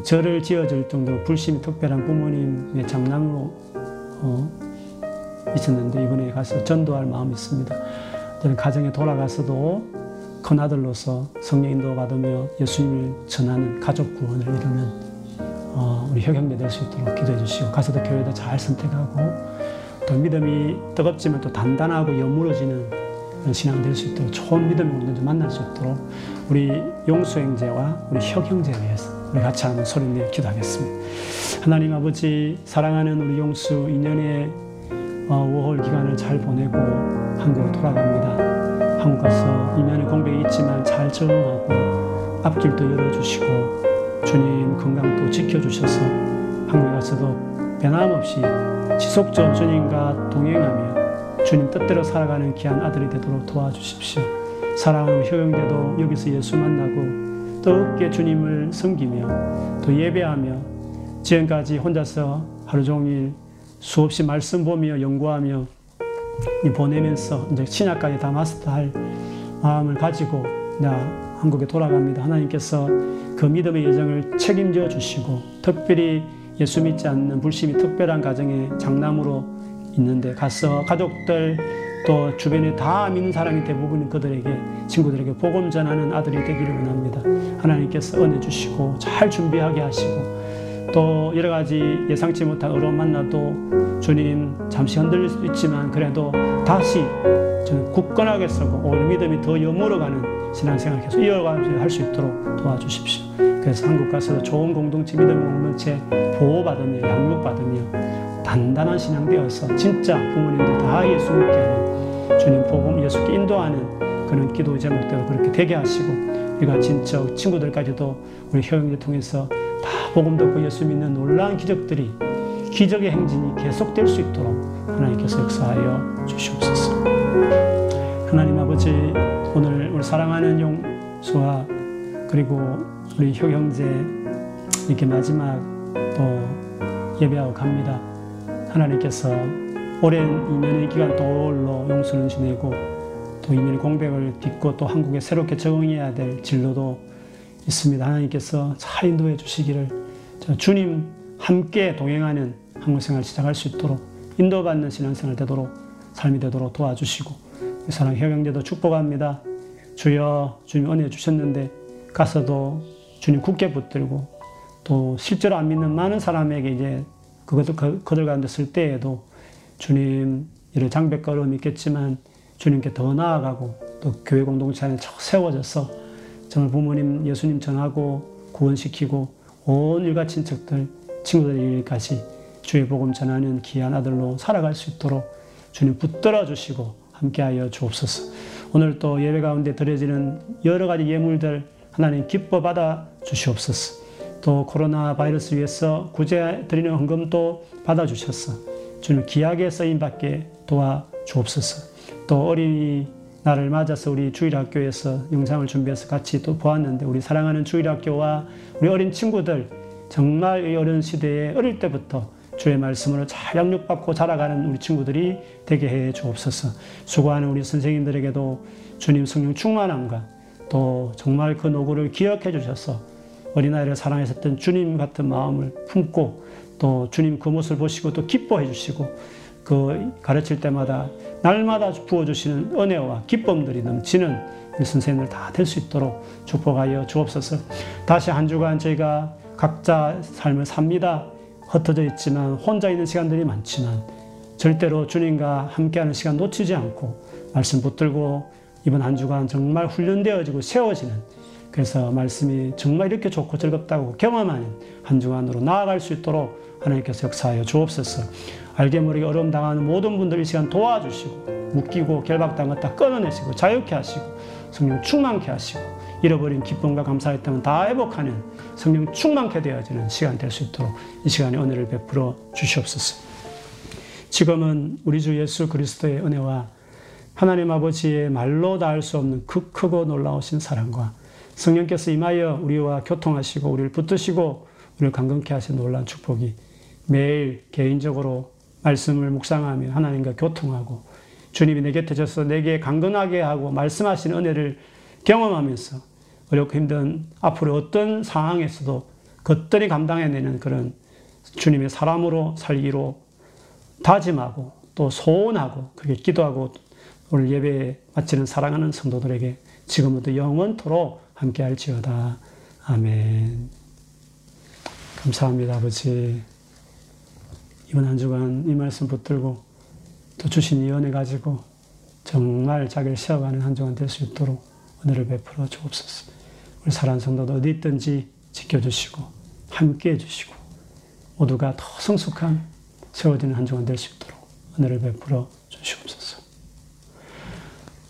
저를 지어줄 정도로 불심이 특별한 부모님의 장남으로 어, 있었는데 이번에 가서 전도할 마음이 있습니다. 저는 가정에 돌아가서도 큰 아들로서 성령 인도 받으며 예수님을 전하는 가족 구원을 이루는 어, 우리 혁형제 될 수 있도록 기도해 주시고 가서도 교회도 잘 선택하고 또 믿음이 뜨겁지만 또 단단하고 여물어지는 신앙 될 수 있도록 좋은 믿음의 공동체 만날 수 있도록 우리 용수 형제와 우리 혁 형제를 위해서 우리 같이 한번 소리내 기도하겠습니다. 하나님 아버지 사랑하는 우리 용수 2년의 5월 기간을 잘 보내고 한국으로 돌아갑니다. 한국 가서 2년의 공백이 있지만 잘 적응하고 앞길도 열어주시고 주님 건강도 지켜주셔서 한국에 가서도 변함없이 지속적으로 주님과 동행하며 주님 뜻대로 살아가는 귀한 아들이 되도록 도와주십시오. 사랑하는 효영제도 여기서 예수 만나고 뜨겁게 주님을 섬기며 또 예배하며 지금까지 혼자서 하루 종일 수없이 말씀 보며 연구하며 보내면서 이제 신약까지 다 마스터할 마음을 가지고 나 한국에 돌아갑니다. 하나님께서 그 믿음의 여정을 책임져 주시고 특별히 예수 믿지 않는 불심이 특별한 가정에 장남으로 있는데 가서 가족들 또 주변에 다 믿는 사람이 대부분 그들에게 친구들에게 복음 전하는 아들이 되기를 원합니다. 하나님께서 은혜 주시고 잘 준비하게 하시고 또 여러 가지 예상치 못한 어려움 만나도 주님 잠시 흔들릴 수도 있지만 그래도 다시 저는 굳건하게 서고 오늘 믿음이 더 여물어가는 신앙생활 계속 이어가면서 할 수 있도록 도와주십시오. 그래서 한국 가서 좋은 공동체 믿음 공동체 보호받으며 양육받으며 단단한 신앙 되어서 진짜 부모님들 다 예수 믿게 하는 주님 복음 예수께 인도하는 그런 기도 제목대로 그렇게 되게 하시고 우리가 진짜 친구들까지도 우리 효영을 통해서 다 복음 듣고 예수 믿는 놀라운 기적들이 기적의 행진이 계속될 수 있도록 하나님께서 역사하여 주시옵소서. 하나님 아버지 오늘 우리 사랑하는 용수와 그리고 우리 효 형제 이렇게 마지막 또 예배하고 갑니다. 하나님께서 오랜 2년의 기간 동로 용수를 지내고 또 2년의 공백을 딛고 또 한국에 새롭게 적응해야 될 진로도 있습니다. 하나님께서 잘 인도해 주시기를 주님 함께 동행하는 한국 생활 시작할 수 있도록 인도받는 신앙생활 되도록 삶이 되도록 도와주시고 사랑 혜경제도 축복합니다. 주여 주님 은혜 주셨는데 가서도 주님 굳게 붙들고 또 실제로 안 믿는 많은 사람에게 이제 그것도 그들 가운데 쓸 때에도 주님 이런 어려움이 있겠지만 주님께 더 나아가고 또 교회 공동체 안에 세워져서 정말 부모님 예수님 전하고 구원시키고 온 일가 친척들 친구들 일까지 주의 복음 전하는 귀한 아들로 살아갈 수 있도록 주님 붙들어 주시고 함께하여 주옵소서. 오늘 또 예배 가운데 드려지는 여러 가지 예물들 하나님 기뻐 받아 주시옵소서. 또 코로나 바이러스 위해서 구제 드리는 헌금도 받아 주셨어. 주님 귀하게 쓰임 받게 도와 주옵소서. 또 어린이 날을 맞아서 우리 주일학교에서 영상을 준비해서 같이 또 보았는데 우리 사랑하는 주일학교와 우리 어린 친구들 정말 이 어려운 시대에 어릴 때부터 주의 말씀으로 잘 양육받고 자라가는 우리 친구들이 되게 해 주옵소서. 수고하는 우리 선생님들에게도 주님 성령 충만함과 또 정말 그 노고를 기억해 주셔서 어린아이를 사랑하셨던 주님 같은 마음을 품고 또 주님 그 모습을 보시고 또 기뻐해 주시고 그 가르칠 때마다 날마다 부어주시는 은혜와 기쁨들이 넘치는 선생님들 다 될 수 있도록 축복하여 주옵소서. 다시 한 주간 저희가 각자 삶을 삽니다. 흩어져 있지만 혼자 있는 시간들이 많지만 절대로 주님과 함께하는 시간 놓치지 않고 말씀 붙들고 이번 한 주간 정말 훈련되어지고 세워지는 그래서 말씀이 정말 이렇게 좋고 즐겁다고 경험하는 한 주간으로 나아갈 수 있도록 하나님께서 역사하여 주옵소서. 알게 모르게 어려움 당하는 모든 분들 이 시간 도와주시고 묶이고 결박당한 것다 끊어내시고 자유케 하시고 성령 충만케 하시고 잃어버린 기쁨과 감사했다면 다 회복하는 성령 충만케 되어지는 시간 될 수 있도록 이 시간에 은혜를 베풀어 주시옵소서. 지금은 우리 주 예수 그리스도의 은혜와 하나님 아버지의 말로 닿을 수 없는 그 크고 놀라우신 사랑과 성령께서 임하여 우리와 교통하시고 우리를 붙드시고 우리를 강건케 하신 놀라운 축복이 매일 개인적으로 말씀을 묵상하며 하나님과 교통하고 주님이 내 곁에 져서 내게 강건하게 하고 말씀하신 은혜를 경험하면서 어렵고 힘든 앞으로 어떤 상황에서도 겉들이 감당해내는 그런 주님의 사람으로 살기로 다짐하고 또 소원하고 그렇게 기도하고 오늘 예배 마치는 사랑하는 성도들에게 지금부터 영원토록 함께 할지어다. 아멘. 감사합니다, 아버지. 이번 한 주간 이 말씀 붙들고 또 주신 이 은혜 가지고 정말 자기를 세워가는 한 주간 될 수 있도록 은혜를 베풀어 주옵소서. 우리 사랑하는 성도도 어디 있든지 지켜주시고 함께 해 주시고 모두가 더 성숙한 세워지는 한 주간 될 수 있도록 은혜를 베풀어 주시옵소서.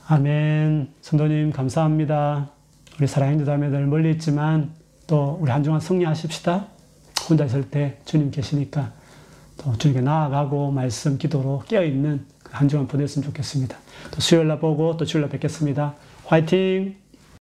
아멘. 성도님 감사합니다. 우리 사랑하는 자매들 멀리 있지만 또 우리 한 주간 승리하십시다. 혼자 있을 때 주님 계시니까 또 주님께 나아가고 말씀 기도로 깨어있는 그한 주간 보냈으면 좋겠습니다. 또 수요일 날 보고 또 주일 날 뵙겠습니다. 화이팅!